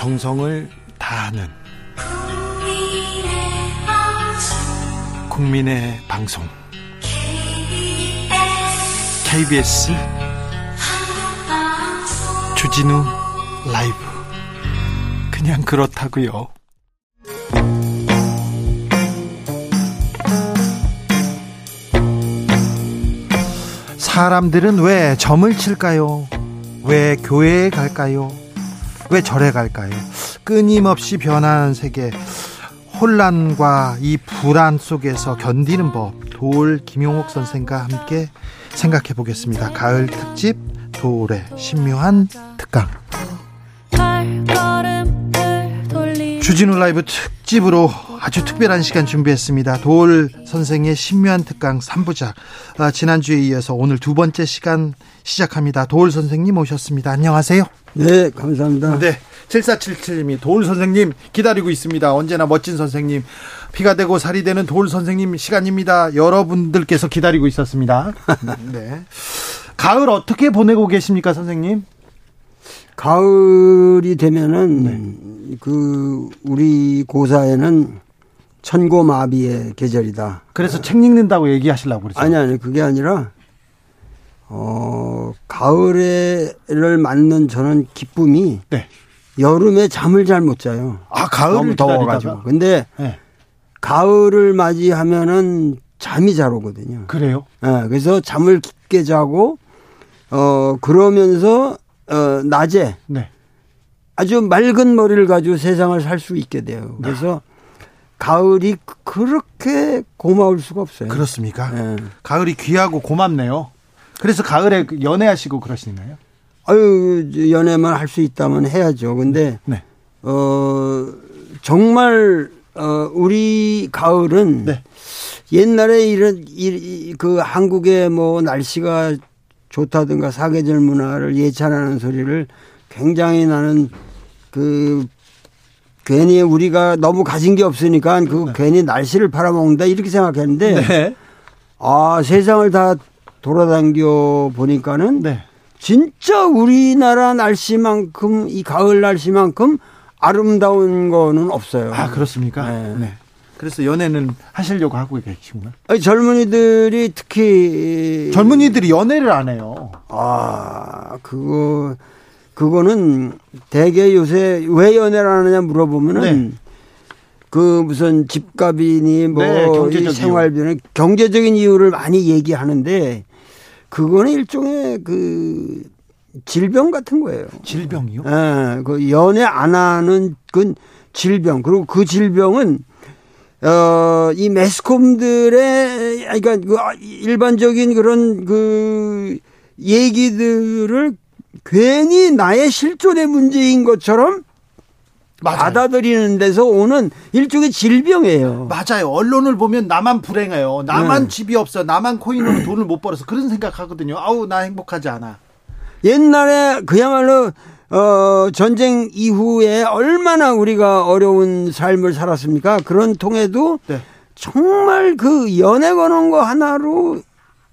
정성을 다하는 국민의 방송 KBS 주진우 라이브 그냥 그렇다고요. 사람들은 왜 점을 칠까요? 왜 교회에 갈까요? 왜 절에 갈까요? 끊임없이 변하는 세계, 혼란과 이 불안 속에서 견디는 법, 도올 김용옥 선생과 함께 생각해 보겠습니다. 가을 특집 도올의 신묘한 특강. 주진우 라이브 특집으로 아주 특별한 시간 준비했습니다. 도올 선생의 신묘한 특강 3부작. 아, 지난주에 이어서 오늘 두 번째 시간 시작합니다. 도올 선생님 오셨습니다. 안녕하세요. 네, 감사합니다. 네. 7477님이 도울 선생님 기다리고 있습니다. 언제나 멋진 선생님. 피가 되고 살이 되는 도울 선생님 시간입니다. 여러분들께서 기다리고 있었습니다. 네. 가을 어떻게 보내고 계십니까, 선생님? 가을이 되면은 네. 그 우리 고사에는 천고마비의 계절이다. 그래서 책 읽는다고 얘기하시려고 그러죠? 아니 아니 그게 아니라 어 가을에를 맞는 저는 기쁨이 네. 여름에 잠을 잘 못 자요. 아 가을을 너무 더워가지고. 근데 네. 가을을 맞이하면은 잠이 잘 오거든요. 그래요? 네, 그래서 잠을 깊게 자고 어 그러면서 어 낮에 네. 아주 맑은 머리를 가지고 세상을 살 수 있게 돼요. 그래서 가을이 그렇게 고마울 수가 없어요. 그렇습니까? 네. 가을이 귀하고 고맙네요. 그래서 가을에 연애하시고 그러시나요? 아유 연애만 할 수 있다면 해야죠. 근데 네. 어 정말 어 우리 가을은 네. 옛날에 이런 이, 그 한국의 뭐 날씨가 좋다든가 사계절 문화를 예찬하는 소리를 굉장히 나는 그 괜히 우리가 너무 가진 게 없으니까 그 네. 괜히 날씨를 팔아먹는다 이렇게 생각했는데 네. 아 세상을 다 돌아다녀 보니까는 네. 진짜 우리나라 날씨만큼 이 가을 날씨만큼 아름다운 거는 없어요. 아 그렇습니까? 네. 네. 그래서 연애는 하시려고 하고 계시구나. 아니, 젊은이들이 특히 젊은이들이 연애를 안 해요. 아 그거 그거는 대개 요새 왜 연애를 안 하냐 물어보면은 네. 그 무슨 집값이니 뭐 네, 생활비는 경제적인 이유를 많이 얘기하는데 그거는 일종의 그 질병 같은 거예요. 질병이요? 예, 네, 그 연애 안 하는 그 질병. 그리고 그 질병은 어, 이 매스컴들의, 그러니까 그 일반적인 그런 그 얘기들을 괜히 나의 실존의 문제인 것처럼 맞아요. 받아들이는 데서 오는 일종의 질병이에요. 맞아요. 언론을 보면 나만 불행해요. 나만 네. 집이 없어. 나만 코인으로 돈을 못 벌어서 그런 생각하거든요. 아우 나 행복하지 않아. 옛날에 그야말로 어, 전쟁 이후에 얼마나 우리가 어려운 삶을 살았습니까? 그런 통에도 네. 정말 그 연애 거는 거 하나로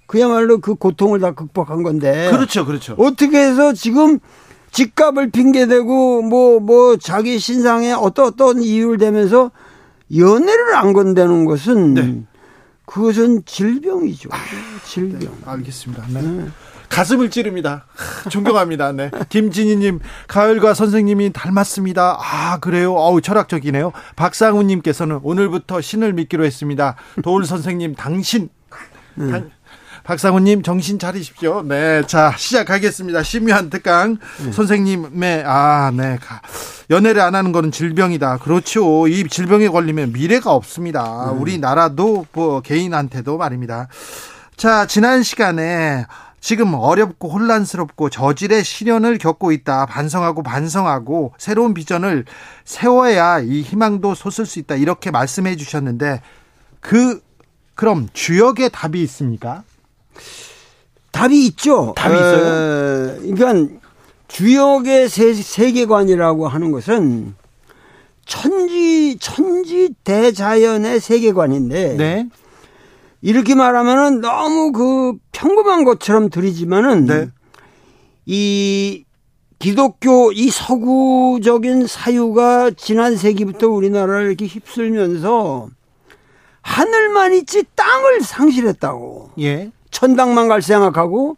그야말로 그 고통을 다 극복한 건데. 그렇죠, 그렇죠. 어떻게 해서 지금 집값을 핑계대고 뭐뭐 뭐 자기 신상에 어떤 어떤 이유를 대면서 연애를 안 건다는 것은 네. 그것은 질병이죠. 아, 질병. 네, 알겠습니다. 네. 네. 가슴을 찌릅니다. 존경합니다. 네. 김진희님, 가을과 선생님이 닮았습니다. 아, 그래요? 어우, 철학적이네요. 박상우님께서는 오늘부터 신을 믿기로 했습니다. 도울 선생님, 당신. 음. 당, 박상우님 정신 차리십시오. 네, 자 시작하겠습니다. 심유한 특강 네. 선생님의 아, 네, 연애를 안 하는 거는 질병이다. 그렇죠. 이 질병에 걸리면 미래가 없습니다. 음. 우리 나라도 뭐 개인한테도 말입니다. 자, 지난 시간에 지금 어렵고 혼란스럽고 저질의 시련을 겪고 있다. 반성하고 반성하고 새로운 비전을 세워야 이 희망도 솟을 수 있다. 이렇게 말씀해 주셨는데 그 그럼 주역의 답이 있습니까? 답이 있죠. 답이 있어요. 에, 그러니까 주역의 세, 세계관이라고 하는 것은 천지 천지 대자연의 세계관인데 네. 이렇게 말하면은 너무 그 평범한 것처럼 들리지만은 네. 이 기독교 이 서구적인 사유가 지난 세기부터 우리나라를 이렇게 휩쓸면서 하늘만 있지 땅을 상실했다고. 예. 천당만 갈 생각하고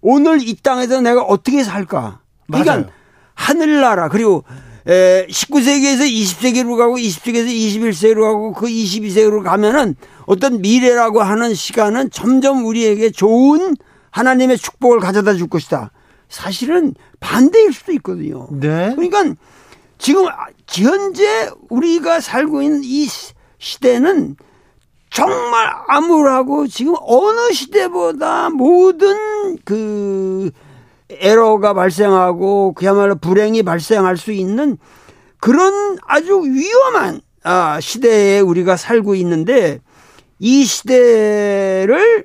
오늘 이 땅에서 내가 어떻게 살까? 그러니까 맞아요. 하늘나라 그리고 에 19세기에서 20세기로 가고 20세기에서 21세기로 가고 그 22세기로 가면은 어떤 미래라고 하는 시간은 점점 우리에게 좋은 하나님의 축복을 가져다 줄 것이다. 사실은 반대일 수도 있거든요. 네. 그러니까 지금 현재 우리가 살고 있는 이 시대는 정말 암울하고 지금 어느 시대보다 모든 그 에러가 발생하고 그야말로 불행이 발생할 수 있는 그런 아주 위험한 아, 시대에 우리가 살고 있는데 이 시대를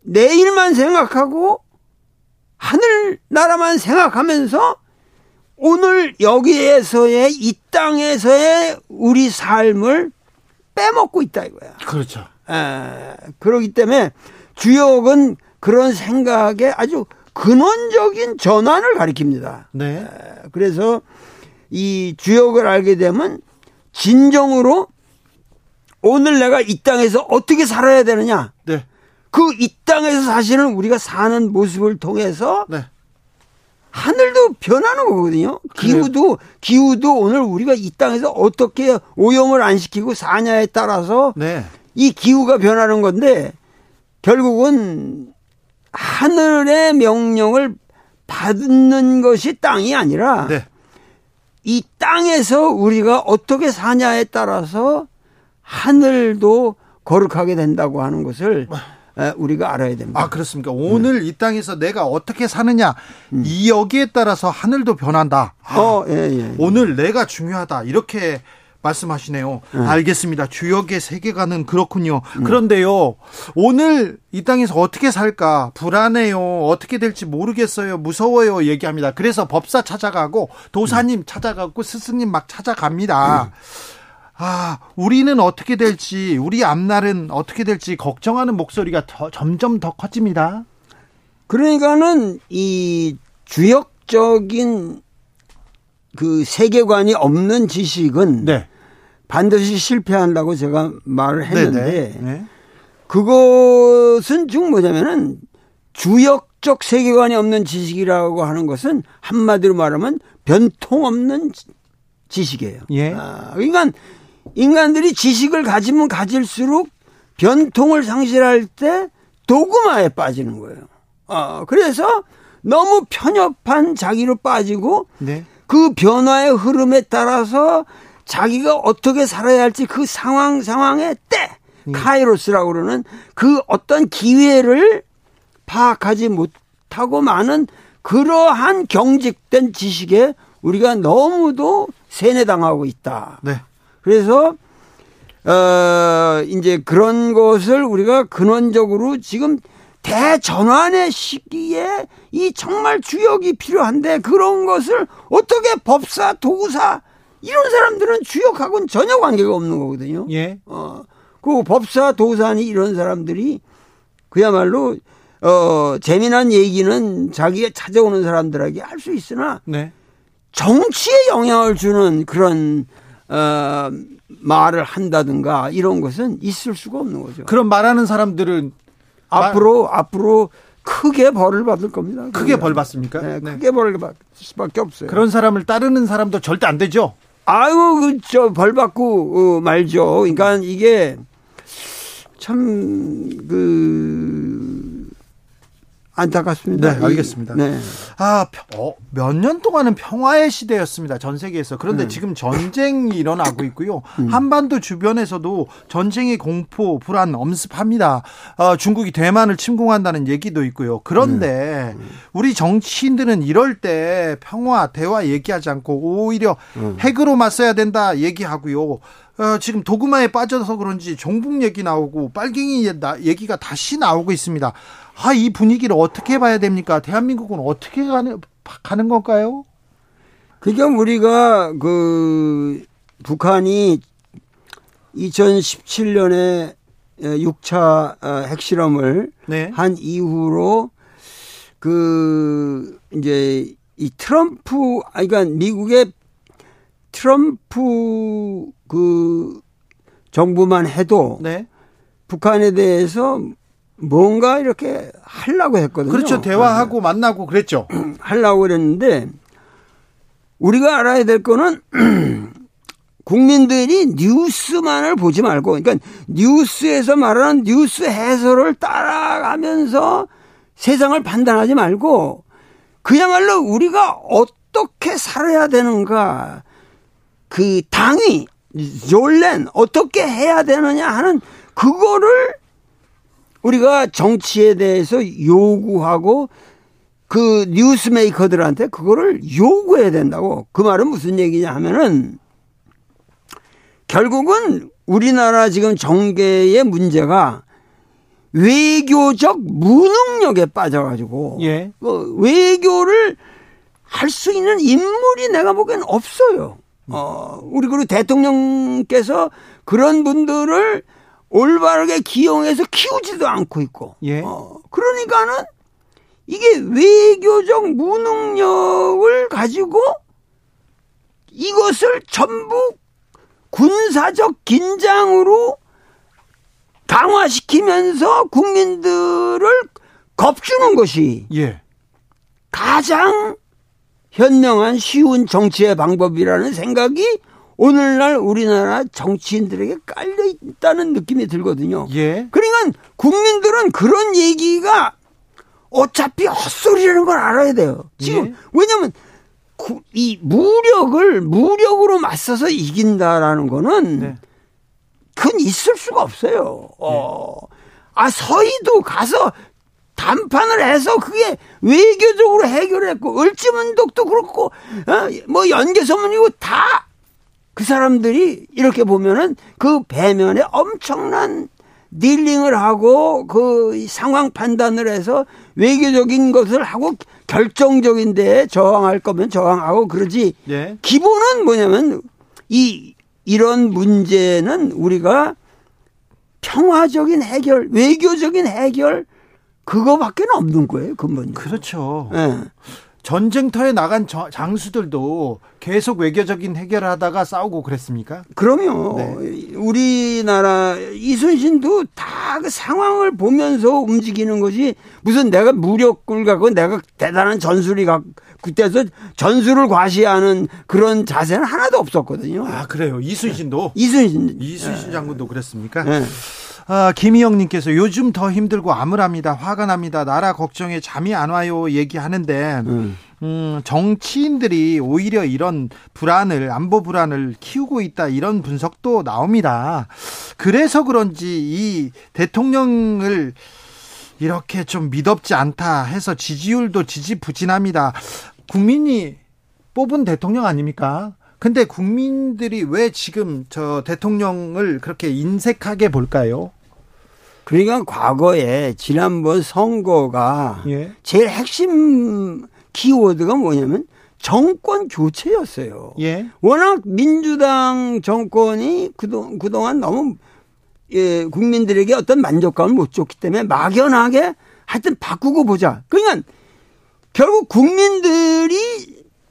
내일만 생각하고 하늘나라만 생각하면서 오늘 여기에서의 이 땅에서의 우리 삶을 빼먹고 있다 이거야. 그렇죠. 에, 그러기 때문에 주역은 그런 생각에 아주 근원적인 전환을 가리킵니다. 네. 에, 그래서 이 주역을 알게 되면 진정으로 오늘 내가 이 땅에서 어떻게 살아야 되느냐. 네. 그 이 땅에서 사실은 우리가 사는 모습을 통해서 네. 하늘도 변하는 거거든요. 기후도 기후도 오늘 우리가 이 땅에서 어떻게 오염을 안 시키고 사냐에 따라서 네. 이 기후가 변하는 건데 결국은 하늘의 명령을 받는 것이 땅이 아니라 네. 이 땅에서 우리가 어떻게 사냐에 따라서 하늘도 거룩하게 된다고 하는 것을 우리가 알아야 됩니다. 아 그렇습니까? 오늘 음. 이 땅에서 내가 어떻게 사느냐 음. 이 여기에 따라서 하늘도 변한다. 아, 어, 예, 예, 예. 오늘 내가 중요하다 이렇게 말씀하시네요. 음. 알겠습니다. 주역의 세계관은 그렇군요. 음. 그런데요, 오늘 이 땅에서 어떻게 살까 불안해요. 어떻게 될지 모르겠어요. 무서워요. 얘기합니다. 그래서 법사 찾아가고 도사님 음. 찾아가고 스승님 막 찾아갑니다. 음. 아, 우리는 어떻게 될지, 우리 앞날은 어떻게 될지 걱정하는 목소리가 더, 점점 더 커집니다. 그러니까는 이 주역적인 그 세계관이 없는 지식은 네. 반드시 실패한다고 제가 말을 했는데 네. 그것은 즉 뭐냐면은 주역적 세계관이 없는 지식이라고 하는 것은 한마디로 말하면 변통 없는 지식이에요. 예. 아, 그러니까 인간들이 지식을 가지면 가질수록 변통을 상실할 때 도구마에 빠지는 거예요. 어, 그래서 너무 편협한 자기로 빠지고 네. 그 변화의 흐름에 따라서 자기가 어떻게 살아야 할지 그 상황 상황의 때 음. 카이로스라고 그러는 그 어떤 기회를 파악하지 못하고 많은 그러한 경직된 지식에 우리가 너무도 세뇌당하고 있다. 네. 그래서 어 이제 그런 것을 우리가 근원적으로 지금 대전환의 시기에 이 정말 주역이 필요한데 그런 것을 어떻게 법사, 도구사 이런 사람들은 주역하고는 전혀 관계가 없는 거거든요. 예. 어, 그 법사, 도사니 이런 사람들이 그야말로 어, 재미난 얘기는 자기가 찾아오는 사람들에게 할 수 있으나 네. 정치에 영향을 주는 그런 어, 말을 한다든가 이런 것은 있을 수가 없는 거죠. 그런 말하는 사람들은 앞으로 말... 앞으로 크게 벌을 받을 겁니다. 크게 벌 받습니까? 네, 네. 크게 벌을 받을 수밖에 없어요. 그런 사람을 따르는 사람도 절대 안 되죠. 아유, 그저 벌 받고 어, 말죠. 그러니까 이게 참그 안타깝습니다. 네, 알겠습니다. 네. 아, 어, 몇년 동안은 평화의 시대였습니다. 전 세계에서. 그런데 음. 지금 전쟁이 일어나고 있고요. 음. 한반도 주변에서도 전쟁의 공포, 불안 엄습합니다. 어, 중국이 대만을 침공한다는 얘기도 있고요. 그런데 음. 우리 정치인들은 이럴 때 평화, 대화 얘기하지 않고 오히려 음. 핵으로 맞서야 된다 얘기하고요. 어, 지금 도구마에 빠져서 그런지 종북 얘기 나오고 빨갱이 얘기가 다시 나오고 있습니다. 아, 이 분위기를 어떻게 봐야 됩니까? 대한민국은 어떻게 가는, 가는 건가요? 그러니까 우리가 그 북한이 2017년에 6차 어, 핵실험을 네. 한 이후로 그 이제 이 트럼프, 아, 그러니까 미국의 트럼프 그 정부만 해도 네. 북한에 대해서 뭔가 이렇게 하려고 했거든요. 그렇죠. 대화하고 네. 만나고 그랬죠. 하려고 그랬는데 우리가 알아야 될 거는 국민들이 뉴스만을 보지 말고 그러니까 뉴스에서 말하는 뉴스 해설을 따라가면서 세상을 판단하지 말고 그야말로 우리가 어떻게 살아야 되는가 그 당이 졸렌 어떻게 해야 되느냐 하는 그거를 우리가 정치에 대해서 요구하고 그 뉴스메이커들한테 그거를 요구해야 된다고. 그 말은 무슨 얘기냐 하면은 결국은 우리나라 지금 정계의 문제가 외교적 무능력에 빠져가지고 예. 그 외교를 할 수 있는 인물이 내가 보기엔 없어요. 어, 우리 그리고 대통령께서 그런 분들을 올바르게 기용해서 키우지도 않고 있고. 예. 어, 그러니까는 이게 외교적 무능력을 가지고 이것을 전부 군사적 긴장으로 강화시키면서 국민들을 겁주는 것이 예. 가장 현명한 쉬운 정치의 방법이라는 생각이 오늘날 우리나라 정치인들에게 깔려 있다는 느낌이 들거든요. 예. 그러니까 국민들은 그런 얘기가 어차피 헛소리라는 걸 알아야 돼요. 지금 예. 왜냐하면 이 무력을 무력으로 맞서서 이긴다라는 거는 네. 그건 있을 수가 없어요. 네. 어. 아 서희도 가서 담판을 해서 그게 외교적으로 해결했고 을지문독도 그렇고 어? 뭐 연계소문이고 다 그 사람들이 이렇게 보면은 그 배면에 엄청난 딜링을 하고 그 상황 판단을 해서 외교적인 것을 하고 결정적인 데 저항할 거면 저항하고 그러지. 예. 기본은 뭐냐면 이 이런 문제는 우리가 평화적인 해결, 외교적인 해결 그거밖에 없는 거예요, 근본이. 그렇죠. 네. 전쟁터에 나간 장수들도 계속 외교적인 해결하다가 싸우고 그랬습니까? 그럼요. 네. 우리나라 이순신도 다 그 상황을 보면서 움직이는 거지 무슨 내가 무력을 갖고 내가 대단한 전술이 갖고 그때서 전술을 과시하는 그런 자세는 하나도 없었거든요. 아 그래요. 이순신도 이순신 이순신 네. 장군도 그랬습니까? 네. 아, 김희영님께서 요즘 더 힘들고 암울합니다. 화가 납니다. 나라 걱정에 잠이 안 와요. 얘기하는데, 음. 음, 정치인들이 오히려 이런 불안을, 안보 불안을 키우고 있다. 이런 분석도 나옵니다. 그래서 그런지 이 대통령을 이렇게 좀 믿업지 않다 해서 지지율도 지지부진합니다. 국민이 뽑은 대통령 아닙니까? 근데 국민들이 왜 지금 저 대통령을 그렇게 인색하게 볼까요? 그러니까 과거에 지난번 선거가 예. 제일 핵심 키워드가 뭐냐면 정권 교체였어요. 예. 워낙 민주당 정권이 그동, 그동안 너무 예, 국민들에게 어떤 만족감을 못 줬기 때문에 막연하게 하여튼 바꾸고 보자. 그러니까 결국 국민들이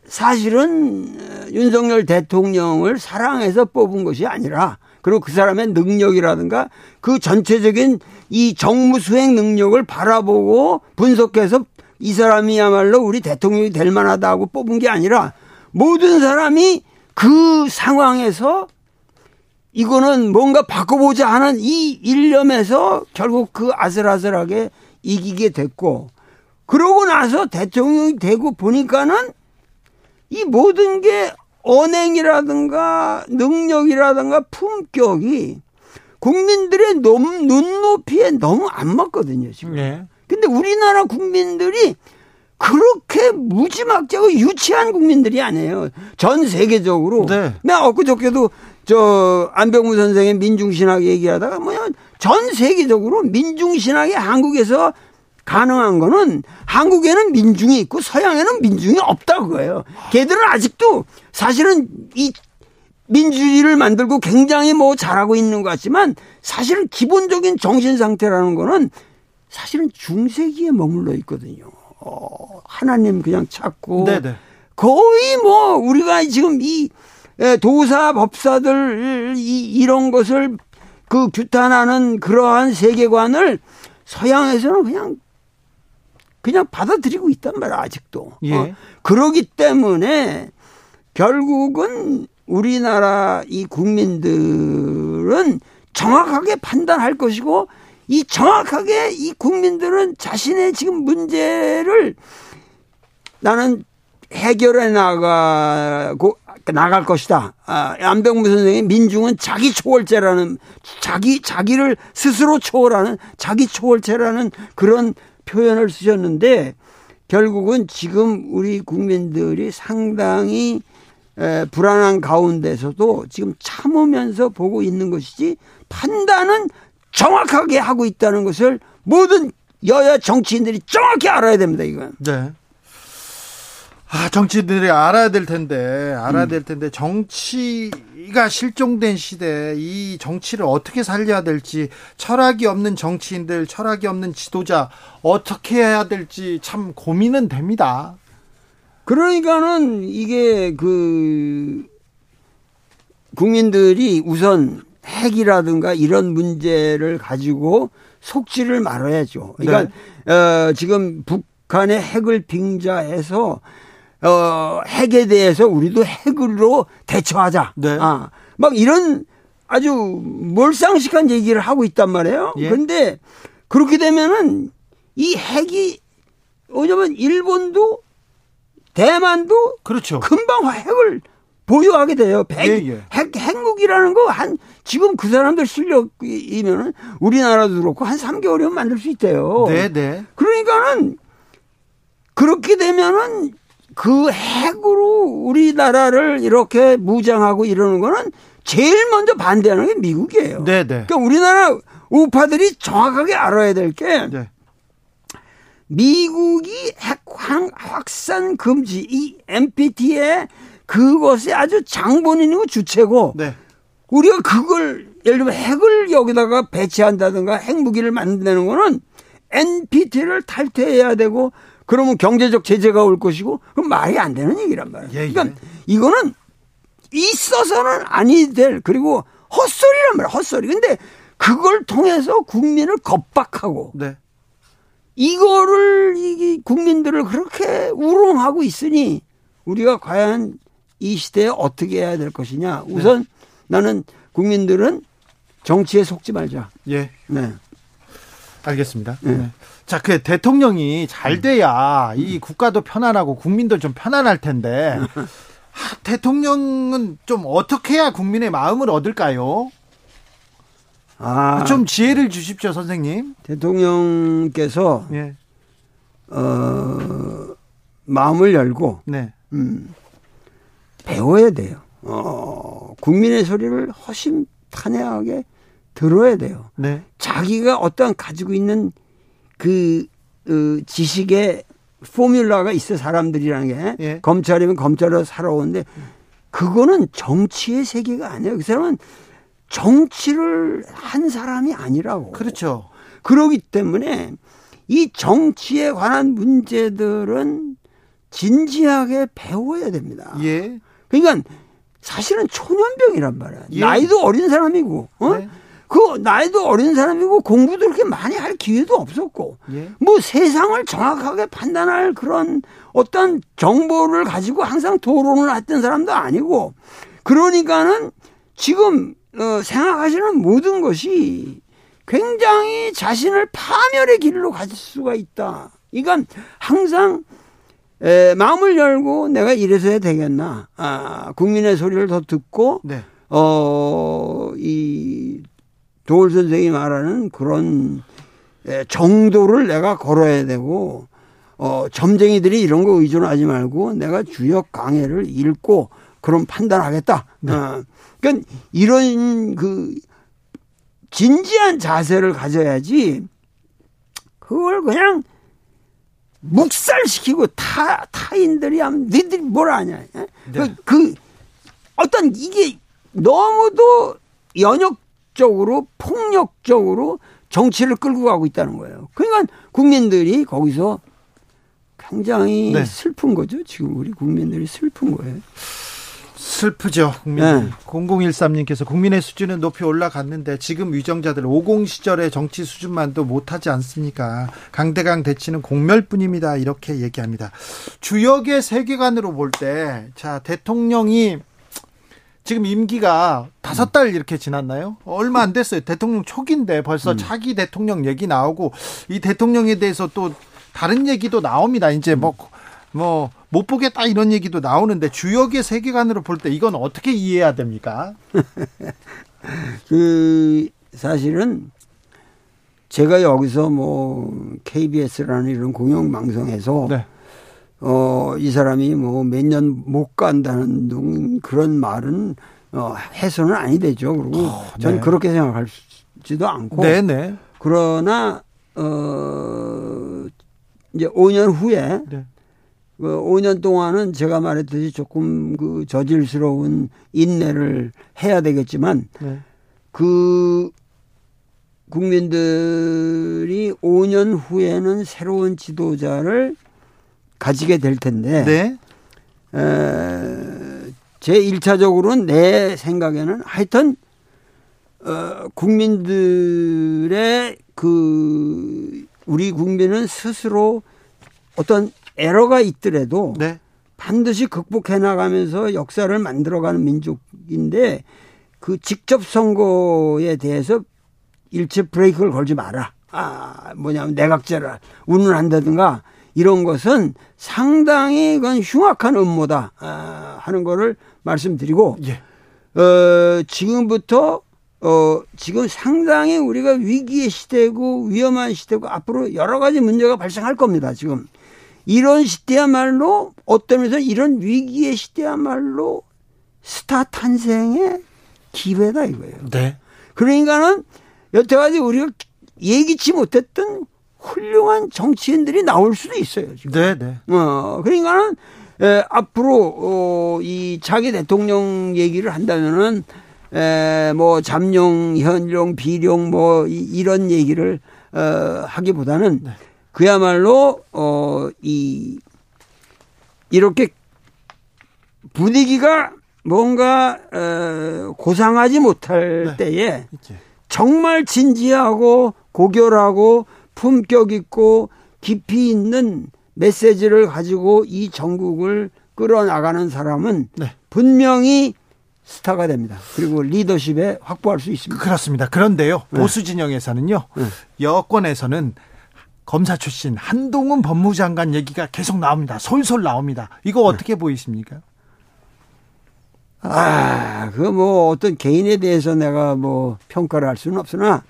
사실은 어, 윤석열 대통령을 사랑해서 뽑은 것이 아니라 그리고 그 사람의 능력이라든가 그 전체적인 이 정무 수행 능력을 바라보고 분석해서 이 사람이야말로 우리 대통령이 될 만하다고 뽑은 게 아니라 모든 사람이 그 상황에서 이거는 뭔가 바꿔보자 하는 이 일념에서 결국 그 아슬아슬하게 이기게 됐고 그러고 나서 대통령이 되고 보니까는 이 모든 게 언행이라든가 능력이라든가 품격이 국민들의 눈, 눈높이에 너무 안 맞거든요, 지금. 네. 근데 우리나라 국민들이 그렇게 무지막지하고 유치한 국민들이 아니에요. 전 세계적으로. 네. 내가 엊그저께도 저 안병무 선생의 민중신학 얘기하다가 뭐냐 전 세계적으로 민중신학이 한국에서 가능한 거는 한국에는 민중이 있고 서양에는 민중이 없다 그거예요. 걔들은 아직도 사실은 이 민주주의를 만들고 굉장히 뭐 잘하고 있는 것 같지만 사실은 기본적인 정신 상태라는 거는 사실은 중세기에 머물러 있거든요. 어, 하나님 그냥 찾고 네네. 거의 뭐 우리가 지금 이 도사 법사들 이 이런 것을 그 규탄하는 그러한 세계관을 서양에서는 그냥 그냥 받아들이고 있단 말이야 아직도. 예. 어, 그러기 때문에 결국은 우리나라 이 국민들은 정확하게 판단할 것이고 이 정확하게 이 국민들은 자신의 지금 문제를 나는 해결해 나가고 나갈 것이다. 아, 안병무 선생의 민중은 자기 초월제라는 자기 자기를 스스로 초월하는 자기 초월제라는 그런 표현을 쓰셨는데 결국은 지금 우리 국민들이 상당히 에, 불안한 가운데서도 지금 참으면서 보고 있는 것이지 판단은 정확하게 하고 있다는 것을 모든 여야 정치인들이 정확히 알아야 됩니다, 이건. 네. 아, 정치인들이 알아야 될 텐데, 알아야 음. 될 텐데, 정치가 실종된 시대에 이 정치를 어떻게 살려야 될지, 철학이 없는 정치인들, 철학이 없는 지도자, 어떻게 해야 될지 참 고민은 됩니다. 그러니까는 이게 그, 국민들이 우선 핵이라든가 이런 문제를 가지고 속지를 말아야죠. 그러니까, 네. 어, 지금 북한의 핵을 빙자해서 어, 핵에 대해서 우리도 핵으로 대처하자. 네. 아, 막 이런 아주 몰상식한 얘기를 하고 있단 말이에요. 예. 그런데 그렇게 되면은 이 핵이 왜냐면 일본도 대만도 그렇죠. 금방 핵을 보유하게 돼요. 핵, 예, 예. 핵, 핵무기라는 거 한, 지금 그 사람들 실력이면은 우리나라도 그렇고 한 3개월이면 만들 수 있대요. 네, 네. 그러니까는 그렇게 되면은 그 핵으로 우리나라를 이렇게 무장하고 이러는 거는 제일 먼저 반대하는 게 미국이에요. 네, 네. 그러니까 우리나라 우파들이 정확하게 알아야 될게 네. 미국이 핵 확산 금지 이 NPT에 그것이 아주 장본인이고 주체고 네. 우리가 그걸 예를 들면 핵을 여기다가 배치한다든가 핵무기를 만드는 거는 NPT를 탈퇴해야 되고 그러면 경제적 제재가 올 것이고 그럼 말이 안 되는 얘기란 말이에요. 예, 예. 그러니까 이거는 있어서는 아니 될 그리고 헛소리란 말이야 헛소리. 근데 그걸 통해서 국민을 겁박하고 네. 이거를 이 국민들을 그렇게 우롱하고 있으니 우리가 과연 이 시대에 어떻게 해야 될 것이냐. 우선 네. 나는 국민들은 정치에 속지 말자. 예. 네. 알겠습니다. 네. 네. 자, 그 대통령이 잘 음. 돼야 이 국가도 편안하고 국민도 좀 편안할 텐데 하, 대통령은 좀 어떻게 해야 국민의 마음을 얻을까요? 아, 좀 지혜를 주십시오, 선생님. 대통령께서 예. 어, 마음을 열고 네. 음, 배워야 돼요. 어, 국민의 소리를 허심탄회하게 들어야 돼요. 네. 자기가 어떠한 가지고 있는 그, 그 지식의 포뮬러가 있어 사람들이라는 게 예. 검찰이면 검찰로 살아오는데 그거는 정치의 세계가 아니에요. 그 사람은 정치를 한 사람이 아니라고. 그렇죠. 그러기 때문에 이 정치에 관한 문제들은 진지하게 배워야 됩니다. 예. 그러니까 사실은 초년병이란 말이야. 예. 나이도 어린 사람이고, 어? 네. 그 나이도 어린 사람이고 공부도 그렇게 많이 할 기회도 없었고 예. 뭐 세상을 정확하게 판단할 그런 어떤 정보를 가지고 항상 토론을 했던 사람도 아니고 그러니까는 지금 어, 생각하시는 모든 것이 굉장히 자신을 파멸의 길로 가질 수가 있다. 이건 항상 에, 마음을 열고 내가 이래서 해야 되겠나. 아, 국민의 소리를 더 듣고 네. 어, 이 조월 선생이 말하는 그런 정도를 내가 걸어야 되고 어, 점쟁이들이 이런 거 의존하지 말고 내가 주역 강해를 읽고 그런 판단하겠다. 네. 어, 그러니까 이런 그 진지한 자세를 가져야지 그걸 그냥 묵살시키고 타, 타인들이 하면 니들이 뭘 아냐. 네. 그, 그 어떤 이게 너무도 연역 적으로 폭력적으로 정치를 끌고 가고 있다는 거예요. 그러니까 국민들이 거기서 굉장히 네. 슬픈 거죠. 지금 우리 국민들이 슬픈 거예요. 슬프죠. 국민. 네. 0013님께서 국민의 수준은 높이 올라갔는데 지금 위정자들 50 시절의 정치 수준만도 못하지 않습니까? 강대강 대치는 공멸뿐입니다. 이렇게 얘기합니다. 주역의 세계관으로 볼 때, 자, 대통령이 지금 임기가 다섯 달 이렇게 지났나요? 얼마 안 됐어요. 대통령 초기인데 벌써 음. 차기 대통령 얘기 나오고 이 대통령에 대해서 또 다른 얘기도 나옵니다. 이제 뭐, 뭐, 못 보겠다 이런 얘기도 나오는데 주역의 세계관으로 볼 때 이건 어떻게 이해해야 됩니까? 그, 사실은 제가 여기서 뭐 KBS라는 이런 공영방송에서 네. 어, 이 사람이 뭐 몇 년 못 간다는 그런 말은 어, 해서는 아니 되죠. 그리고 어, 네. 전 그렇게 생각할지도 않고. 네네. 네. 그러나, 어, 이제 5년 후에 네. 그 5년 동안은 제가 말했듯이 조금 그 저질스러운 인내를 해야 되겠지만 네. 그 국민들이 5년 후에는 새로운 지도자를 가지게 될 텐데 네. 에, 제 1차적으로는 내 생각에는 하여튼 어, 국민들의 그 우리 국민은 스스로 어떤 에러가 있더라도 네. 반드시 극복해 나가면서 역사를 만들어가는 민족인데 그 직접 선거에 대해서 일체 브레이크를 걸지 마라. 아, 뭐냐면 내각제를 운운한다든가 이런 것은 상당히 그건 흉악한 음모다 아, 하는 거를 말씀드리고 예. 어, 지금부터 어, 지금 상당히 우리가 위기의 시대고 위험한 시대고 앞으로 여러 가지 문제가 발생할 겁니다. 지금 이런 시대야말로 어떤 면에서 이런 위기의 시대야말로 스타 탄생의 기회다 이거예요. 네. 그러니까는 여태까지 우리가 예기치 못했던 훌륭한 정치인들이 나올 수도 있어요. 지금. 네, 네. 어, 그러니까는 에, 앞으로 어, 이 자기 대통령 얘기를 한다면은 에, 뭐 잠룡, 현룡, 비룡 뭐 이, 이런 얘기를 어, 하기보다는 네. 그야말로 어, 이 이렇게 분위기가 뭔가 어, 고상하지 못할 네. 때에 정말 진지하고 고결하고 품격 있고 깊이 있는 메시지를 가지고 이 전국을 끌어나가는 사람은 네. 분명히 스타가 됩니다. 그리고 리더십에 확보할 수 있습니다. 그렇습니다. 그런데요, 네. 보수 진영에서는요, 네. 여권에서는 검사 출신 한동훈 법무장관 얘기가 계속 나옵니다. 솔솔 나옵니다. 이거 어떻게 네. 보이십니까? 아, 그 뭐 어떤 개인에 대해서 내가 뭐 평가를 할 수는 없으나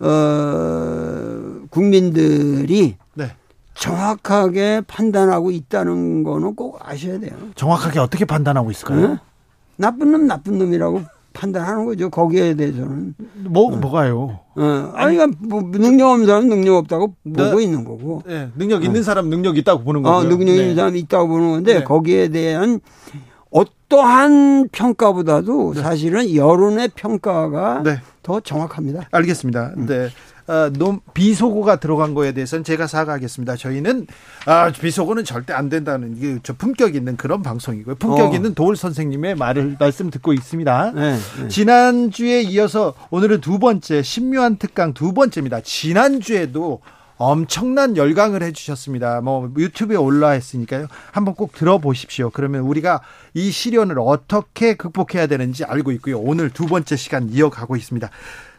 어, 국민들이 네. 정확하게 판단하고 있다는 거는 꼭 아셔야 돼요. 정확하게 어떻게 판단하고 있을까요? 네? 나쁜 놈 나쁜 놈이라고 판단하는 거죠. 거기에 대해서는. 뭐, 어. 뭐가요? 어. 아니, 그러니까 뭐 능력 없는 사람은 능력 없다고 네. 보고 있는 거고. 네. 능력 있는 어. 사람 능력 있다고 보는 거고. 어, 능력 있는 네. 사람 있다고 보는 건데 네. 거기에 대한 어떠한 평가보다도 네. 사실은 여론의 평가가 네. 더 정확합니다. 알겠습니다. 음. 네. 어, 비속어가 들어간 거에 대해서는 제가 사과하겠습니다. 저희는 아, 비속어는 절대 안 된다는 게저 품격 있는 그런 방송이고요. 품격 어. 있는 도울 선생님의 말을 말씀 듣고 있습니다. 네, 네. 지난주에 이어서 오늘은 두 번째 신묘한 특강 두 번째입니다. 지난주에도 엄청난 열강을 해주셨습니다. 뭐 유튜브에 올라 있으니까요. 한번 꼭 들어보십시오. 그러면 우리가 이 시련을 어떻게 극복해야 되는지 알고 있고요. 오늘 두 번째 시간 이어가고 있습니다.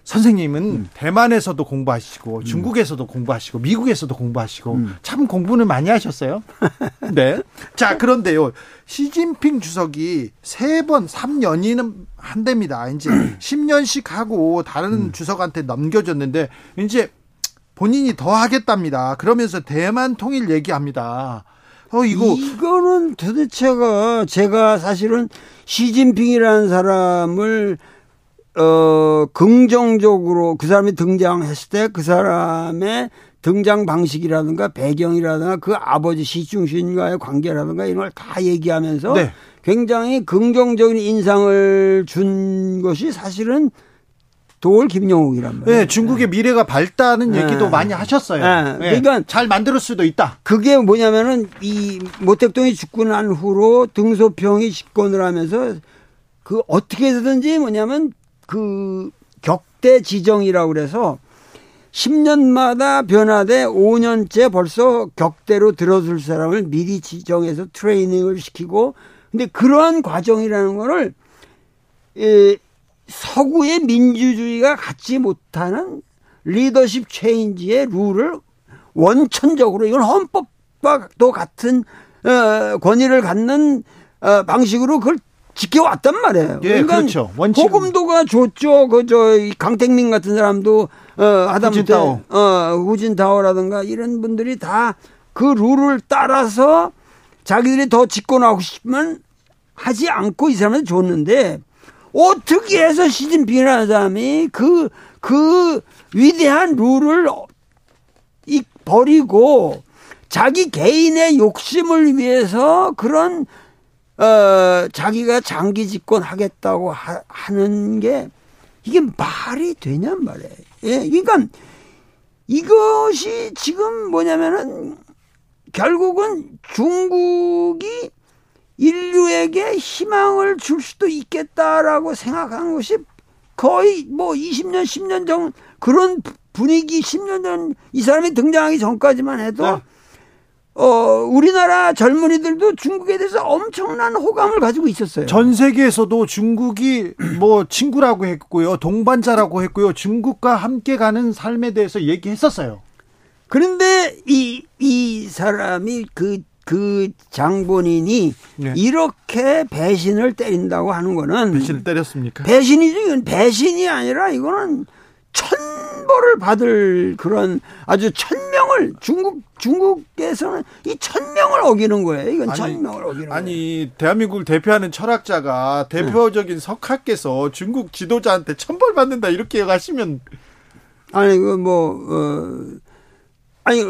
선생님은 음. 대만에서도 공부하시고 음. 중국에서도 공부하시고 미국에서도 공부하시고 음. 참 공부는 많이 하셨어요. 네. 자, 그런데요. 시진핑 주석이 세 번, 3년이는 한답니다. 이제 10년씩 하고 다른 음. 주석한테 넘겨줬는데 이제 본인이 더 하겠답니다. 그러면서 대만 통일 얘기합니다. 어, 이거. 이거는 도대체가 제가 사실은 시진핑이라는 사람을 어, 긍정적으로 그 사람이 등장했을 때 그 사람의 등장 방식이라든가 배경이라든가 그 아버지 시중신과의 관계라든가 이런 걸 다 얘기하면서 네. 굉장히 긍정적인 인상을 준 것이 사실은 도올 김영욱이란 말이에요. 네, 중국의 미래가 밝다는 네. 얘기도 많이 하셨어요. 네. 네. 그러니까 잘 만들 수도 있다. 그게 뭐냐면은 이 모택동이 죽고 난 후로 등소평이 집권을 하면서 그 어떻게 해서든지 뭐냐면 그 격대 지정이라고 그래서 10년마다 변화돼 5년째 벌써 격대로 들어줄 사람을 미리 지정해서 트레이닝을 시키고 근데 그러한 과정이라는 거를 에, 서구의 민주주의가 갖지 못하는 리더십 체인지의 룰을 원천적으로 이건 헌법과도 같은 어, 권위를 갖는 어, 방식으로 그걸 지켜왔단 말이에요. 예, 그러니까 그렇죠. 원칙. 호금도가 좋죠. 그저 강택민 같은 사람도 어 하다못해 어 후진타오라든가 이런 분들이 다 그 룰을 따라서 자기들이 더 짓고 나오고 싶으면 하지 않고 이 사람한테 줬는데 어떻게 해서 시진핑이라는 사람이 그, 그 위대한 룰을 이 버리고 자기 개인의 욕심을 위해서 그런 어, 자기가 장기 집권 하겠다고 하, 하는 게 이게 말이 되냔 말이에요. 예, 그러니까 이것이 지금 뭐냐면은 결국은 중국이 인류에게 희망을 줄 수도 있겠다라고 생각하는 것이 거의 뭐 20년, 10년 전 그런 분위기 10년 전 이 사람이 등장하기 전까지만 해도 네. 어, 우리나라 젊은이들도 중국에 대해서 엄청난 호감을 가지고 있었어요. 전 세계에서도 중국이 뭐 친구라고 했고요. 동반자라고 했고요. 중국과 함께 가는 삶에 대해서 얘기했었어요. 그런데 이, 이 사람이 그, 그 장본인이 네. 이렇게 배신을 때린다고 하는 거는 배신을 때렸습니까? 배신이죠. 이건 배신이 아니라 이거는 천벌을 받을 그런 아주 천명을 중국 중국에서는 이 천명을 어기는 거예요. 이건 아니, 천명을 어기는 아니, 거예요. 대한민국을 대표하는 철학자가 대표적인 네. 석학께서 중국 지도자한테 천벌 받는다 이렇게 하시면 아니 그뭐 어, 아니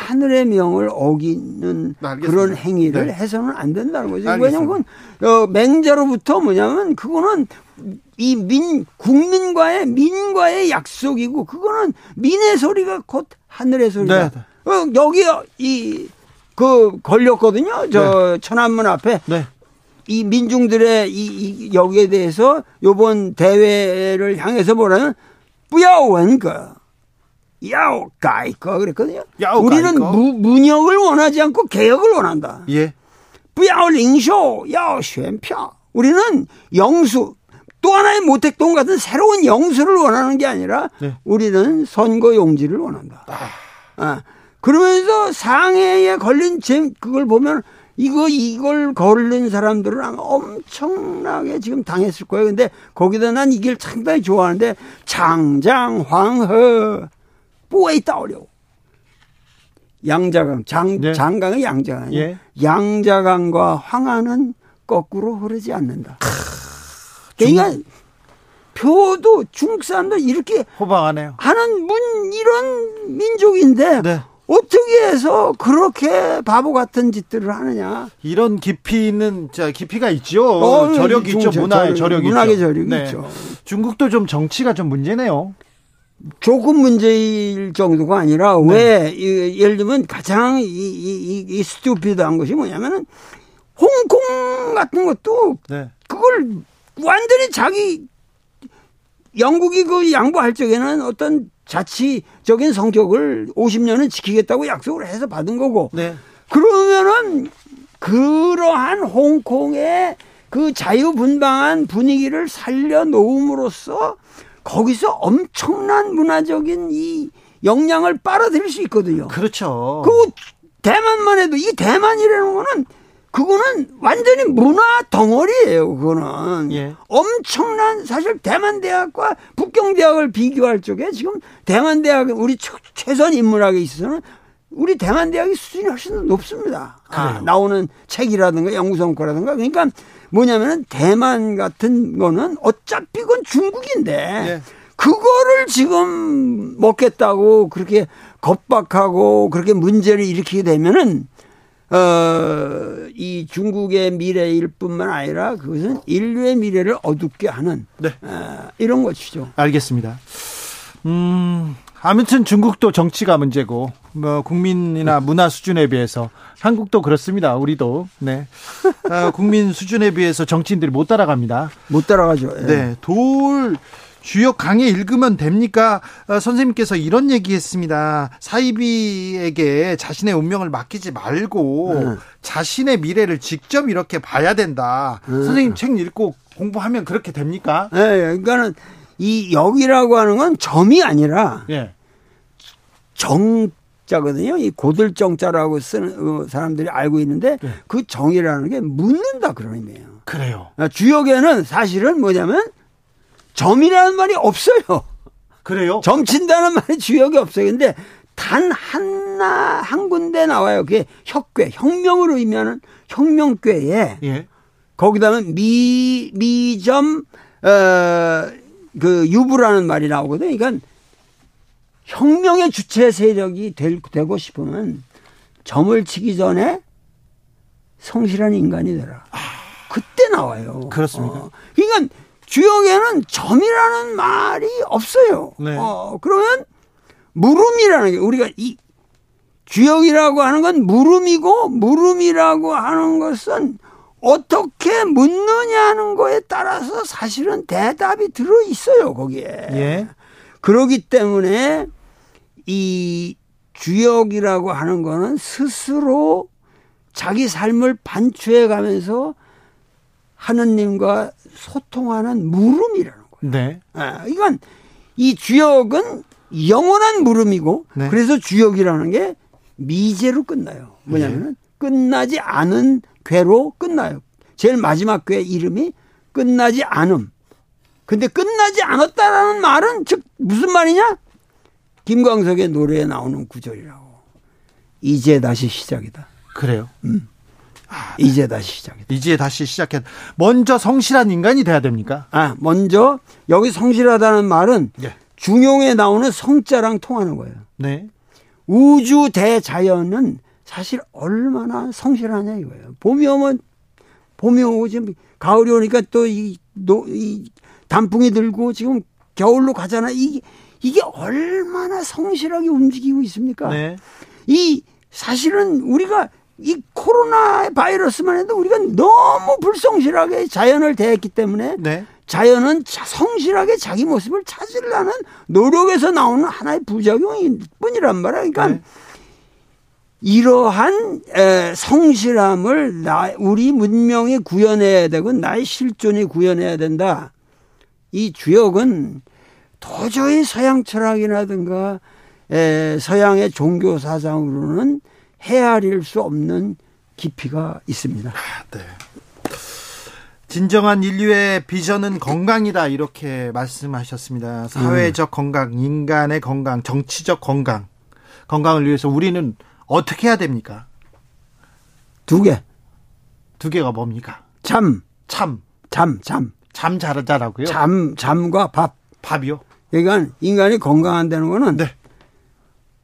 하늘의 명을 어기는 그런 행위를 네. 해서는 안 된다는 거죠. 왜냐하면 어, 맹자로부터 뭐냐면 그거는 이 민, 국민과의, 민과의 약속이고, 그거는 민의 소리가 곧 하늘의 소리다. 네. 어, 여기, 이, 그, 걸렸거든요. 저, 네. 천안문 앞에. 네. 이 민중들의 이, 이, 여기에 대해서 요번 대회를 향해서 뭐라는, 뿌야원거. 야오 가이거 그랬거든요. 야오 우리는 무, 문역을 원하지 않고 개혁을 원한다. 예. 뿌야오 링쇼 야오 쉔표. 우리는 영수 또 하나의 모택동 같은 새로운 영수를 원하는 게 아니라 네. 우리는 선거 용지를 원한다. 아. 아. 그러면서 상해에 걸린 제 그걸 보면 이거 이걸 걸린 사람들은 아마 엄청나게 지금 당했을 거예요. 근데 거기다 난 이길 상당히 좋아하는데 장장 황허 뿌에 따오려 양자강 장 네. 장강의 양자강 예. 양자강과 황하는 거꾸로 흐르지 않는다. 그러니까 표도 중국 사람들 이렇게 호방하네요. 하는 문 이런 민족인데 네. 어떻게 해서 그렇게 바보 같은 짓들을 하느냐? 이런 깊이 있는 자 깊이가 있죠. 어, 저력이 있죠. 문화의 저력이 문학의 저력이 네. 있죠. 중국도 좀 정치가 좀 문제네요. 조금 문제일 정도가 아니라 네. 왜 이, 예를 들면 가장 이, 이, 이 스튜피드한 것이 뭐냐면은 홍콩 같은 것도 네. 그걸 완전히 자기 영국이 그 양보할 적에는 어떤 자치적인 성격을 50년은 지키겠다고 약속을 해서 받은 거고. 네. 그러면은 그러한 홍콩의 그 자유분방한 분위기를 살려놓음으로써 거기서 엄청난 문화적인 이 역량을 빨아들일 수 있거든요. 그렇죠. 그 대만만 해도 이 대만이라는 거는 그거는 완전히 문화 덩어리예요. 그거는 예. 엄청난 사실 대만 대학과 북경 대학을 비교할 적에 지금 대만 대학 우리 최선 인문학에 있어서는 우리 대만 대학의 수준이 훨씬 더 높습니다. 아, 나오는 책이라든가 연구 성과라든가 그러니까 뭐냐면은 대만 같은 거는 어차피 그건 중국인데 예. 그거를 지금 먹겠다고 그렇게 겁박하고 그렇게 문제를 일으키게 되면은 어, 이 중국의 미래일 뿐만 아니라 그것은 인류의 미래를 어둡게 하는 네. 어, 이런 것이죠. 알겠습니다. 음, 아무튼 중국도 정치가 문제고 뭐 국민이나 문화 수준에 비해서 한국도 그렇습니다. 우리도 네 아, 국민 수준에 비해서 정치인들이 못 따라갑니다. 못 따라가죠. 예. 네, 돌 주역 강의 읽으면 됩니까? 아, 선생님께서 이런 얘기했습니다. 사이비에게 자신의 운명을 맡기지 말고 음. 자신의 미래를 직접 이렇게 봐야 된다. 음. 선생님 책 읽고 공부하면 그렇게 됩니까? 네, 그러니까는 이 역이라고 하는 건 점이 아니라 예. 정자거든요. 이 고들정자라고 쓰는 어, 사람들이 알고 있는데 네. 그 정이라는 게 묻는다 그런 의미예요. 그래요. 아, 주역에는 사실은 뭐냐면 점이라는 말이 없어요. 그래요? 점친다는 말이 주역이 없어요. 근데 단 하나 한 군데 나와요. 그게 혁괴, 혁명으로 의미하는 혁명괴에 예. 거기다는 미 미점 어 그 유부라는 말이 나오거든요. 그러니까 혁명의 주체 세력이 될, 되고 싶으면 점을 치기 전에 성실한 인간이 되라. 그때 나와요. 그렇습니까? 어. 그러니까 주역에는 점이라는 말이 없어요. 네. 어, 그러면 물음이라는 게 우리가 이 주역이라고 하는 건 물음이고 물음이라고 하는 것은 어떻게 묻느냐는 거에 따라서 사실은 대답이 들어 있어요, 거기에. 예. 그러기 때문에 이 주역이라고 하는 거는 스스로 자기 삶을 반추해 가면서 하느님과 소통하는 물음이라는 거예요. 네. 아, 이건 이 주역은 영원한 물음이고 네. 그래서 주역이라는 게 미제로 끝나요. 뭐냐면은 네. 끝나지 않은 괴로 끝나요. 제일 마지막 괴 이름이 끝나지 않음. 근데 끝나지 않았다라는 말은 즉 무슨 말이냐? 김광석의 노래에 나오는 구절이라고. 이제 다시 시작이다. 그래요? 음. 아, 네. 이제 다시 시작이다. 이제 다시 시작해. 먼저 성실한 인간이 돼야 됩니까? 아, 먼저 여기 성실하다는 말은 네. 중용에 나오는 성자랑 통하는 거예요. 네. 우주 대자연은 사실 얼마나 성실하냐 이거예요. 봄이 오면 봄이 오고 지금 가을이 오니까 또이 이 단풍이 들고 지금 겨울로 가잖아. 이게 이게 얼마나 성실하게 움직이고 있습니까? 네. 이 사실은 우리가 이 코로나 바이러스만 해도 우리가 너무 불성실하게 자연을 대했기 때문에 네. 자연은 성실하게 자기 모습을 찾으려는 노력에서 나오는 하나의 부작용일 뿐이란 말이야. 그러니까 네. 이러한 성실함을 나, 우리 문명이 구현해야 되고 나의 실존이 구현해야 된다. 이 주역은 도저히 서양 철학이라든가 서양의 종교 사상으로는 헤아릴 수 없는 깊이가 있습니다. 아, 네. 진정한 인류의 비전은 건강이다 이렇게 말씀하셨습니다. 사회적 음. 건강, 인간의 건강, 정치적 건강, 건강을 위해서 우리는 어떻게 해야 됩니까? 두 개. 두 개가 뭡니까? 잠. 참. 잠, 잠. 잠 잘하자라고요? 잠, 잠과 밥. 밥이요? 그러니까 인간이 건강한다는 거는 네.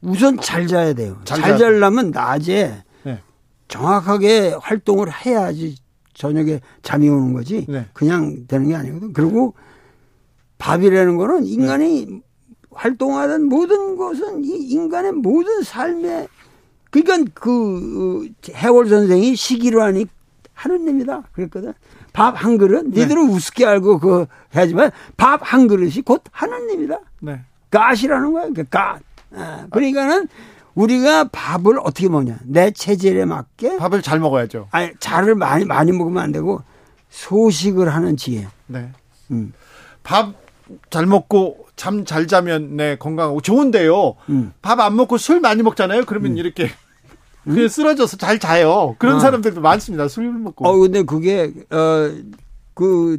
우선 잘 자야 돼요. 잘, 잘 자려면 낮에 네. 정확하게 활동을 해야지 저녁에 잠이 오는 거지. 네. 그냥 되는 게 아니거든. 그리고 밥이라는 거는 인간이 네. 활동하는 모든 것은 이 인간의 모든 삶의 그러니까 그 해월 선생이 시기로 하니 하느님이다 그랬거든. 밥 한 그릇 네. 니들은 우습게 알고 그 하지만 밥 한 그릇이 곧 하느님이다. 네. 가시라는 거야. 그 가. 아, 그러니까는 우리가 밥을 어떻게 먹냐? 내 체질에 맞게 밥을 잘 먹어야죠. 아니, 잘을 많이 많이 먹으면 안 되고 소식을 하는 지혜. 네. 음. 밥 잘 먹고 잠 잘 자면 네 건강하고 좋은데요. 음. 밥안 먹고 술 많이 먹잖아요. 그러면 음. 이렇게 그게 쓰러져서 잘 자요. 그런 어. 사람들도 많습니다. 술 먹고. 어, 근데 그게, 어, 그,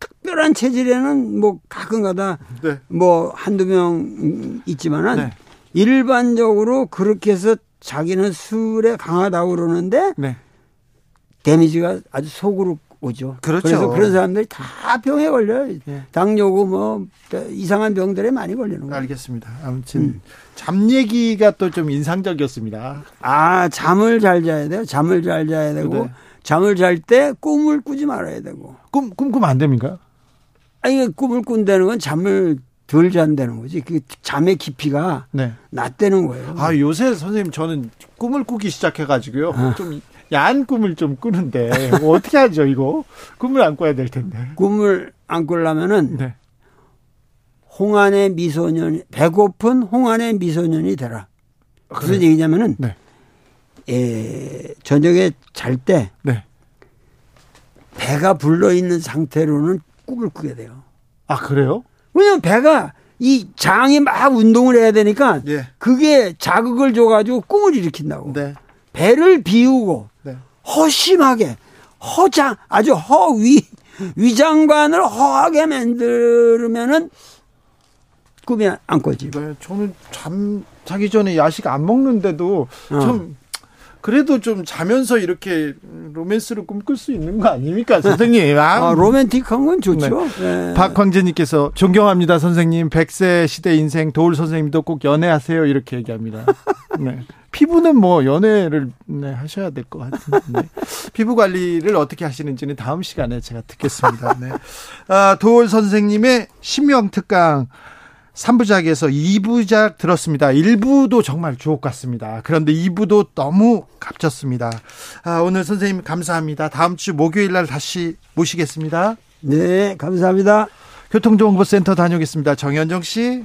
특별한 체질에는 뭐 가끔 가다 네. 뭐 한두 명 있지만은 네. 일반적으로 그렇게 해서 자기는 술에 강하다고 그러는데 네. 데미지가 아주 속으로 오죠. 그렇죠. 그래서 그런 사람들이 다 병에 걸려요. 예. 당뇨고 뭐 이상한 병들에 많이 걸리는 거예요. 알겠습니다. 아무튼 음. 잠 얘기가 또 좀 인상적이었습니다. 아 잠을 잘 자야 돼요. 잠을 잘 자야 되고 네. 잠을 잘 때 꿈을 꾸지 말아야 되고. 꿈 꿈꾸면 안 됩니까? 아니 꿈을 꾼다는 건 잠을 덜 잔다는 거지. 그 잠의 깊이가 네. 낮다는 거예요. 아 요새 선생님 저는 꿈을 꾸기 시작해 가지고요. 아. 좀 야한 꿈을 좀 꾸는데 뭐 어떻게 하죠 이거? 꿈을 안 꿔야 될 텐데. 꿈을 안 꾸려면은 네. 홍안의 미소년 배고픈 홍안의 미소년이 되라. 무슨 그래. 얘기냐면은 네. 에, 저녁에 잘때 네. 배가 불러 있는 상태로는 꿈을 꾸게 돼요. 아 그래요? 왜냐면 배가 이 장이 막 운동을 해야 되니까 예. 그게 자극을 줘가지고 꿈을 일으킨다고. 네. 배를 비우고 네. 허심하게 허장 아주 허위 위장관을 허하게 만들면은 꿈이 안 꿔지. 네, 저는 잠 자기 전에 야식 안 먹는데도 어. 참 그래도 좀 자면서 이렇게 로맨스를 꿈꿀 수 있는 거 아닙니까, 선생님? 아, 아 로맨틱한 건 좋죠. 네. 네. 박광재님께서 존경합니다, 선생님. 100세 시대 인생 도울 선생님도 꼭 연애하세요. 이렇게 얘기합니다. 네. 피부는 뭐 연애를 네, 하셔야 될 것 같은데 네. 피부 관리를 어떻게 하시는지는 다음 시간에 제가 듣겠습니다. 네. 아, 도울 선생님의 신명 특강 3부작에서 2부작 들었습니다. 1부도 정말 주옥 같습니다. 그런데 2부도 너무 값졌습니다. 아, 오늘 선생님 감사합니다. 다음 주 목요일 날 다시 모시겠습니다. 네, 감사합니다. 교통정보센터 다녀오겠습니다. 정현정 씨.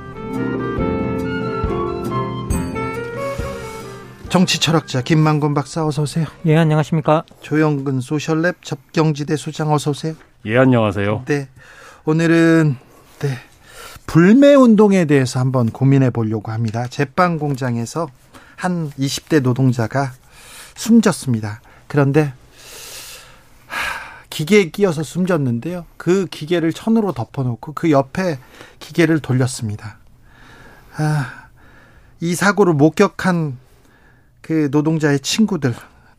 정치 철학자 김만곤 박사 어서 오세요. 예, 안녕하십니까? 조영근 소셜랩 접경지대 소장 어서 오세요. 예, 안녕하세요. 네. 오늘은 네. 불매 운동에 대해서 한번 고민해 보려고 합니다. 제빵 공장에서 한 20대 노동자가 숨졌습니다. 그런데 기계에 끼어서 숨졌는데요. 그 기계를 천으로 덮어놓고 그 옆에 기계를 돌렸습니다. 아, 이 사고를 목격한 그 노동자의 친구들,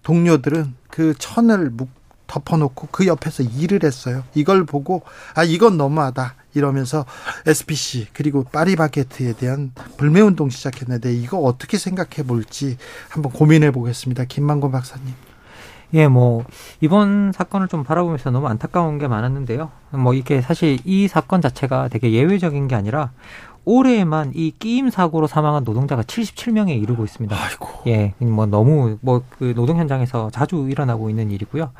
동료들은 그 천을 덮어놓고 그 옆에서 일을 했어요. 이걸 보고 아 이건 너무하다. 이러면서 SPC 그리고 파리바게트에 대한 불매운동 시작했는데 이거 어떻게 생각해 볼지 한번 고민해 보겠습니다. 김만곤 박사님. 예, 뭐 이번 사건을 좀 바라보면서 너무 안타까운 게 많았는데요. 뭐 이게 사실 이 사건 자체가 되게 예외적인 게 아니라 올해에만 이 끼임 사고로 사망한 노동자가 77명에 이르고 있습니다. 아이고. 예, 뭐 너무 뭐 그 노동 현장에서 자주 일어나고 있는 일이고요.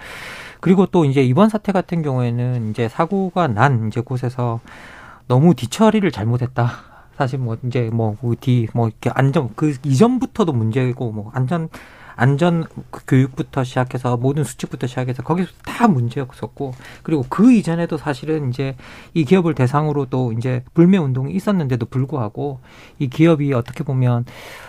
그리고 또 이제 이번 사태 같은 경우에는 이제 사고가 난 이제 곳에서 너무 뒤처리를 잘못했다. 사실 뭐 이제 뭐뒤뭐 뭐 이렇게 안전 그 이전부터도 문제고 뭐 안전 안전 교육부터 시작해서 모든 수칙부터 시작해서 거기서 다 문제였었고 그리고 그 이전에도 사실은 이제 이 기업을 대상으로 또 이제 불매 운동이 있었는데도 불구하고 이 기업이 어떻게 보면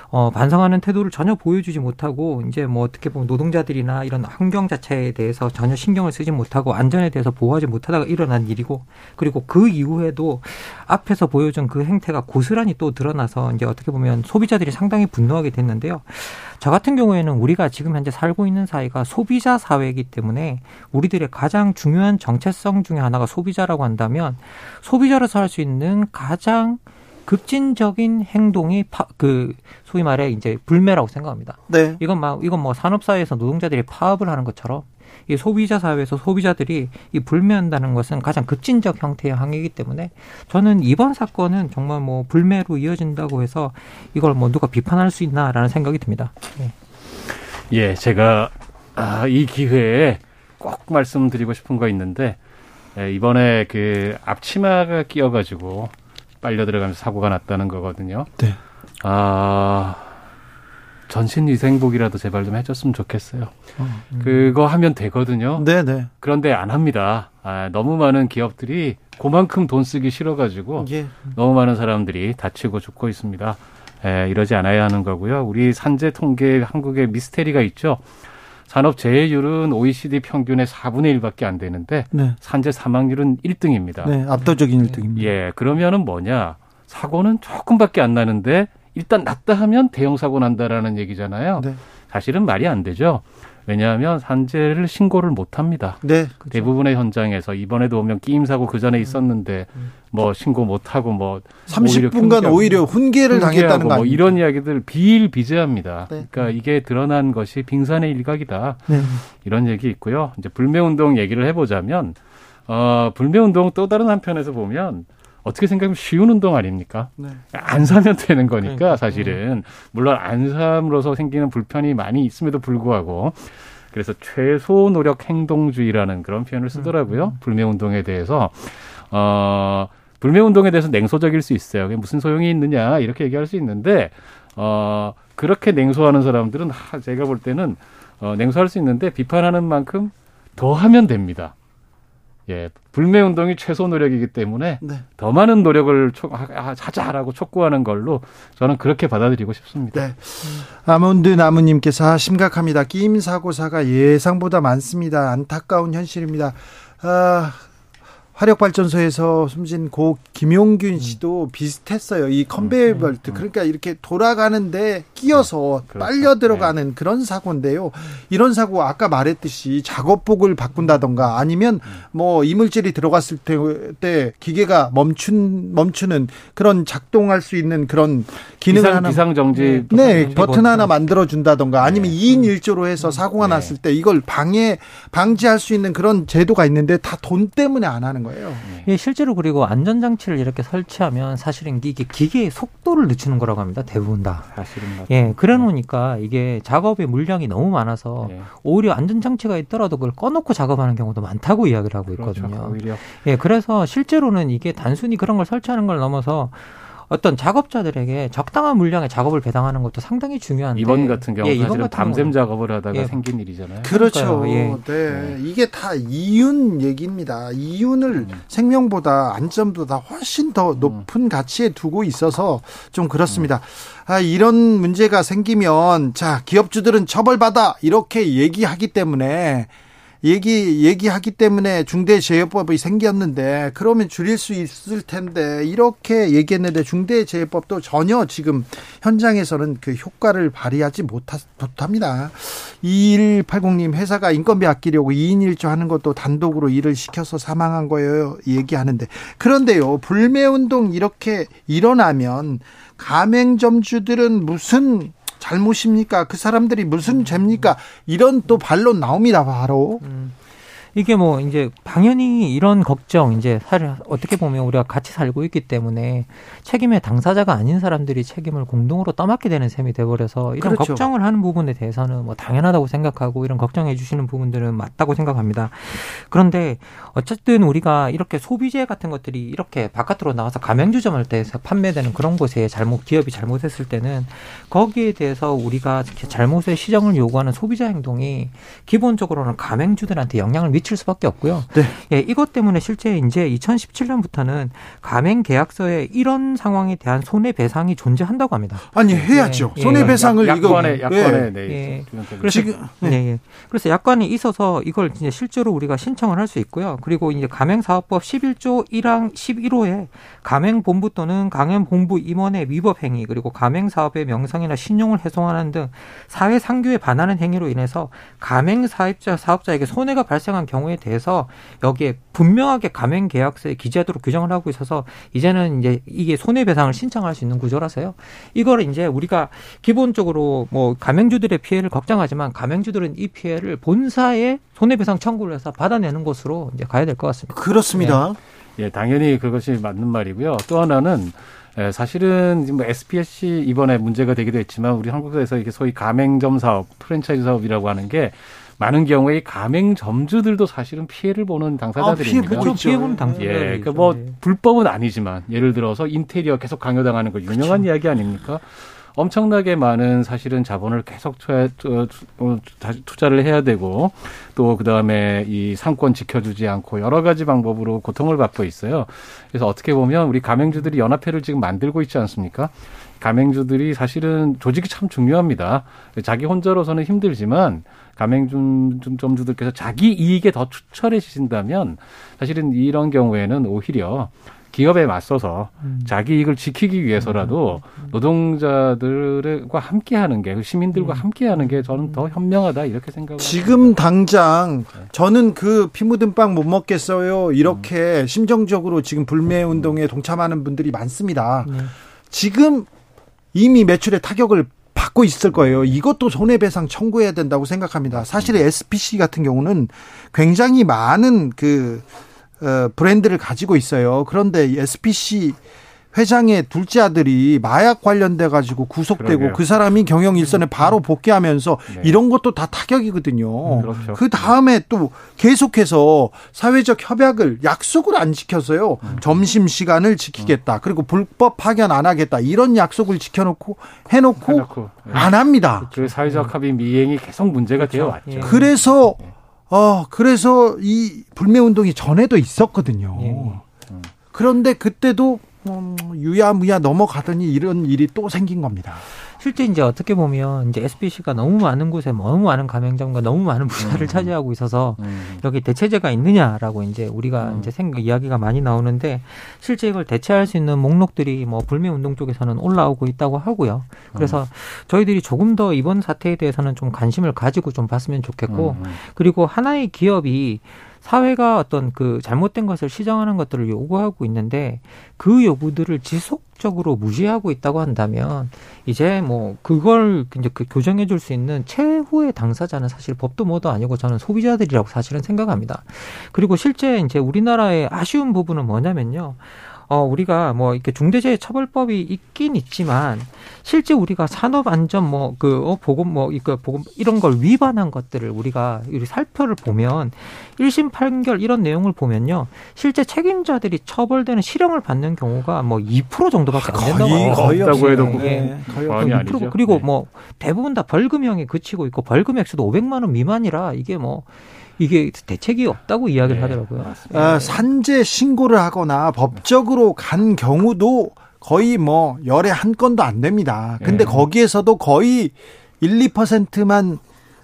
어, 반성하는 태도를 전혀 보여주지 못하고 이제 뭐 어떻게 보면 노동자들이나 이런 환경 자체에 대해서 전혀 신경을 쓰지 못하고 안전에 대해서 보호하지 못하다가 일어난 일이고 그리고 그 이후에도 앞에서 보여준 그 행태가 고스란히 또 드러나서 이제 어떻게 보면 소비자들이 상당히 분노하게 됐는데요. 저 같은 경우에는 우리가 지금 현재 살고 있는 사회가 소비자 사회이기 때문에 우리들의 가장 중요한 정체성 중의 하나가 소비자라고 한다면 소비자로서 할 수 있는 가장 급진적인 행동이 파, 그 소위 말해 이제 불매라고 생각합니다. 네. 이건 막 이건 뭐 산업 사회에서 노동자들이 파업을 하는 것처럼 이 소비자 사회에서 소비자들이 이 불매한다는 것은 가장 급진적 형태의 항의이기 때문에 저는 이번 사건은 정말 뭐 불매로 이어진다고 해서 이걸 뭐 누가 비판할 수 있나라는 생각이 듭니다. 네. 예, 제가 아, 이 기회에 꼭 말씀드리고 싶은 거 있는데 예, 이번에 그 앞치마가 끼어가지고 빨려 들어가면서 사고가 났다는 거거든요. 네. 아 전신 위생복이라도 제발 좀 해줬으면 좋겠어요. 어, 음. 그거 하면 되거든요. 네네. 네. 그런데 안 합니다. 아, 너무 많은 기업들이 그만큼 돈 쓰기 싫어가지고 예. 너무 많은 사람들이 다치고 죽고 있습니다. 에, 예, 이러지 않아야 하는 거고요. 우리 산재 통계 한국의 미스테리가 있죠. 산업 재해율은 OECD 평균의 4분의 1밖에 안 되는데 네. 산재 사망률은 1등입니다. 네, 압도적인 1등입니다. 예, 그러면은 뭐냐? 사고는 조금밖에 안 나는데 일단 났다 하면 대형 사고 난다라는 얘기잖아요. 네. 사실은 말이 안 되죠. 왜냐하면 산재를 신고를 못 합니다. 네. 그렇죠. 대부분의 현장에서 이번에도 오면 끼임 사고 그 전에 음. 있었는데 음. 뭐 신고 못 하고 뭐 30분간 오히려, 훈계를 당했다는 거 뭐 이런 이야기들 비일비재합니다. 네. 그러니까 이게 드러난 것이 빙산의 일각이다. 네. 이런 얘기 있고요. 이제 불매 운동 얘기를 해 보자면 어 불매 운동 또 다른 한편에서 보면 어떻게 생각하면 쉬운 운동 아닙니까? 네. 안 사면 되는 거니까 그러니까. 사실은 물론 안 삼으로서 생기는 불편이 많이 있음에도 불구하고 그래서 최소 노력 행동주의라는 그런 표현을 쓰더라고요. 음, 음. 불매 운동에 대해서 어 불매 운동에 대해서 냉소적일 수 있어요. 그게 무슨 소용이 있느냐 이렇게 얘기할 수 있는데 어 그렇게 냉소하는 사람들은 하, 제가 볼 때는 어 냉소할 수 있는데 비판하는 만큼 더 하면 됩니다. 예, 불매 운동이 최소 노력이기 때문에 네. 더 많은 노력을 초, 하자라고 촉구하는 걸로 저는 그렇게 받아들이고 싶습니다. 네. 아몬드 나무님께서 심각합니다. 끼임 사고사가 예상보다 많습니다. 안타까운 현실입니다. 아, 화력발전소에서 숨진 고 김용균 음. 씨도 음. 비슷했어요. 이 컨베이어 음, 벨트. 음, 그러니까 이렇게 돌아가는데 끼어서 네, 빨려 들어가는 네. 그런 사고인데요. 이런 사고 아까 말했듯이 작업복을 바꾼다던가 아니면 뭐 이물질이 들어갔을 때, 때 기계가 멈춘 멈추는 그런 작동할 수 있는 그런 기능을 비상, 하나 비상 정지 네, 네 버튼 하나 만들어 준다던가 아니면 네. 2인 1조로 해서 사고가 네. 났을 때 이걸 방해 방지할 수 있는 그런 제도가 있는데 다 돈 때문에 안 하는 거예요. 네. 예, 실제로 그리고 안전장치를 이렇게 설치하면 사실은 이게 기계의 속도를 늦추는 거라고 합니다. 대부분 다. 사실은 예, 그래 놓으니까 이게 작업의 물량이 너무 많아서 네. 오히려 안전장치가 있더라도 그걸 꺼놓고 작업하는 경우도 많다고 이야기를 하고 그렇죠. 있거든요. 그렇죠, 오히려. 예, 그래서 실제로는 이게 단순히 그런 걸 설치하는 걸 넘어서 어떤 작업자들에게 적당한 물량의 작업을 배당하는 것도 상당히 중요한데 이번 같은 경우 예, 사실은 같은 밤샘 작업을 하다가 예. 생긴 일이잖아요. 그렇죠. 예. 네. 이게 다 이윤 얘기입니다. 이윤을 음. 생명보다 안전보다 훨씬 더 음. 높은 음. 가치에 두고 있어서 좀 그렇습니다. 음. 아, 이런 문제가 생기면 자 기업주들은 처벌받아 이렇게 얘기하기 때문에 얘기 얘기하기 때문에 중대재해법이 생겼는데 그러면 줄일 수 있을 텐데 이렇게 얘기했는데 중대재해법도 전혀 지금 현장에서는 그 효과를 발휘하지 못하, 못합니다. 2180님 회사가 인건비 아끼려고 2인 1조 하는 것도 단독으로 일을 시켜서 사망한 거예요. 얘기하는데 그런데요. 불매 운동 이렇게 일어나면 가맹점주들은 무슨 잘못입니까? 그 사람들이 무슨 죄입니까? 이런 또 반론 나옵니다, 바로. 음. 이게 뭐 이제 당연히 이런 걱정 이제 사실 어떻게 보면 우리가 같이 살고 있기 때문에 책임의 당사자가 아닌 사람들이 책임을 공동으로 떠맡게 되는 셈이 돼버려서 이런 그렇죠. 걱정을 하는 부분에 대해서는 뭐 당연하다고 생각하고 이런 걱정해 주시는 부분들은 맞다고 생각합니다. 그런데 어쨌든 우리가 이렇게 소비재 같은 것들이 이렇게 바깥으로 나와서 가맹주점을 때에서 판매되는 그런 곳에 잘못 기업이 잘못했을 때는 거기에 대해서 우리가 잘못의 시정을 요구하는 소비자 행동이 기본적으로는 가맹주들한테 영향을 미 미칠 수밖에 없고요. 네. 예, 이것 때문에 실제 이제 2017년부터는 가맹 계약서에 이런 상황에 대한 손해 배상이 존재한다고 합니다. 아니 해야죠. 네. 손해 배상을 약, 관에 약관에 네. 네. 그래서 지금 네. 네. 그래서 약관이 있어서 이걸 이제 실제로 우리가 신청을 할 수 있고요. 그리고 이제 가맹사업법 11조 1항 11호에 가맹본부 또는 가맹본부 임원의 위법 행위 그리고 가맹사업의 명성이나 신용을 훼손하는 등 사회 상규에 반하는 행위로 인해서 가맹사업자 사업자에게 손해가 발생한 경우에 대해서 여기에 분명하게 가맹 계약서에 기재하도록 규정을 하고 있어서 이제는 이제 이게 손해배상을 신청할 수 있는 구조라서요. 이걸 이제 우리가 기본적으로 뭐 가맹주들의 피해를 걱정하지만 가맹주들은 이 피해를 본사에 손해배상 청구를 해서 받아내는 것으로 이제 가야 될 것 같습니다. 그렇습니다. 네. 예, 당연히 그것이 맞는 말이고요. 또 하나는 예, 사실은 뭐 SPSC 이번에 문제가 되기도 했지만 우리 한국에서 이게 소위 가맹점 사업, 프랜차이즈 사업이라고 하는 게 많은 경우에 가맹점주들도 사실은 피해를 보는 당사자들입니다. 아, 피해 보죠. 피해 보는 당사자. 예, 그러니까 뭐 불법은 아니지만 예를 들어서 인테리어 계속 강요당하는 거 유명한 그렇죠. 이야기 아닙니까? 엄청나게 많은 사실은 자본을 계속 투자, 어, 투자를 해야 되고 또 그다음에 이 상권 지켜주지 않고 여러 가지 방법으로 고통을 받고 있어요. 그래서 어떻게 보면 우리 가맹주들이 연합회를 지금 만들고 있지 않습니까? 가맹주들이 사실은 조직이 참 중요합니다. 자기 혼자로서는 힘들지만 가맹점주들께서 자기 이익에 더 추천해 주신다면 사실은 이런 경우에는 오히려 기업에 맞서서 음. 자기 이익을 지키기 위해서라도 음. 노동자들과 함께하는 게 시민들과 음. 함께하는 게 저는 더 현명하다 이렇게 생각합니다. 지금 당장 네. 저는 그 피 묻은 빵 못 먹겠어요 이렇게 음. 심정적으로 지금 불매 운동에 동참하는 분들이 많습니다. 네. 지금 이미 매출에 타격을 받고 있을 거예요. 이것도 손해배상 청구해야 된다고 생각합니다. 사실 SPC 같은 경우는 굉장히 많은 그 어, 브랜드를 가지고 있어요. 그런데 SPC 회장의 둘째 아들이 마약 관련돼 가지고 구속되고 그러게요. 그 사람이 경영 일선에 바로 복귀하면서 네. 이런 것도 다 타격이거든요. 음, 그렇죠. 그 다음에 또 계속해서 사회적 협약을 약속을 안 지켰어요. 음. 점심 시간을 지키겠다. 그리고 불법 파견 안 하겠다. 이런 약속을 지켜놓고 해놓고, 해놓고 네. 안 합니다. 그 사회적 합의 미행이 계속 문제가 그렇죠. 되어 왔죠. 예. 그래서 어 그래서 이 불매 운동이 전에도 있었거든요. 예. 그런데 그때도 음, 유야무야 넘어가더니 이런 일이 또 생긴 겁니다. 실제 이제 어떻게 보면 이제 SBC가 너무 많은 곳에 너무 많은 가맹점과 너무 많은 부자를 음. 차지하고 있어서 음. 여기 대체제가 있느냐라고 이제 우리가 음. 이제 생각 이야기가 많이 나오는데 실제 이걸 대체할 수 있는 목록들이 뭐 불매 운동 쪽에서는 올라오고 있다고 하고요. 그래서 음. 저희들이 조금 더 이번 사태에 대해서는 좀 관심을 가지고 좀 봤으면 좋겠고 음. 그리고 하나의 기업이 사회가 어떤 그 잘못된 것을 시정하는 것들을 요구하고 있는데 그 요구들을 지속적으로 무시하고 있다고 한다면 이제 뭐 그걸 이제 그 교정해 줄 수 있는 최후의 당사자는 사실 법도 뭐도 아니고 저는 소비자들이라고 사실은 생각합니다. 그리고 실제 이제 우리나라의 아쉬운 부분은 뭐냐면요. 어, 우리가 뭐 이렇게 중대재해 처벌법이 있긴 있지만 실제 우리가 산업 안전 뭐그 어, 보건 뭐 이거 보건 이런 걸 위반한 것들을 우리가 우리 살펴를 보면 1심 판결 이런 내용을 보면요. 실제 책임자들이 처벌되는 실형을 받는 경우가 뭐 2% 정도밖에 안 된다고 거의, 거의 없다고 해도 예. 거의 2% 아니죠. 그리고 네. 뭐 대부분 다 벌금형에 그치고 있고 벌금 액수도 500만 원 미만이라 이게 뭐 이게 대책이 없다고 이야기를 네, 하더라고요. 아, 산재 신고를 하거나 법적으로 간 경우도 거의 뭐 열에 한 건도 안 됩니다. 근데 네. 거기에서도 거의 1, 2%만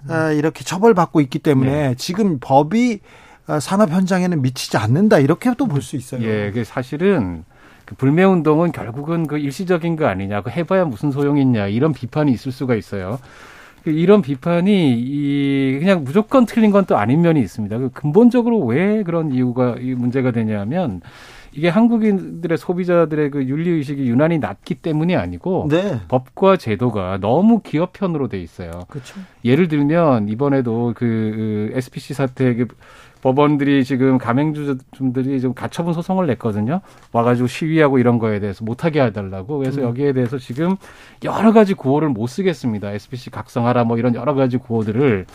아, 이렇게 처벌받고 있기 때문에 네. 지금 법이 아, 산업 현장에는 미치지 않는다 이렇게도 볼 수 있어요. 예, 그 사실은 그 불매 운동은 결국은 그 일시적인 거 아니냐, 그 해봐야 무슨 소용이 있냐 이런 비판이 있을 수가 있어요. 그 이런 비판이 이 그냥 무조건 틀린 건 또 아닌 면이 있습니다. 그 근본적으로 왜 그런 이유가 이 문제가 되냐면 이게 한국인들의 소비자들의 그 윤리 의식이 유난히 낮기 때문이 아니고 네. 법과 제도가 너무 기업 편으로 돼 있어요. 그렇죠. 예를 들면 이번에도 그, 그 SPC 사태 그 법원들이 지금 가맹주들이 좀 가처분 소송을 냈거든요. 와가지고 시위하고 이런 거에 대해서 못하게 해달라고. 그래서 음. 여기에 대해서 지금 여러 가지 구호를 못 쓰겠습니다. SBC 각성하라 뭐 이런 여러 가지 구호들을.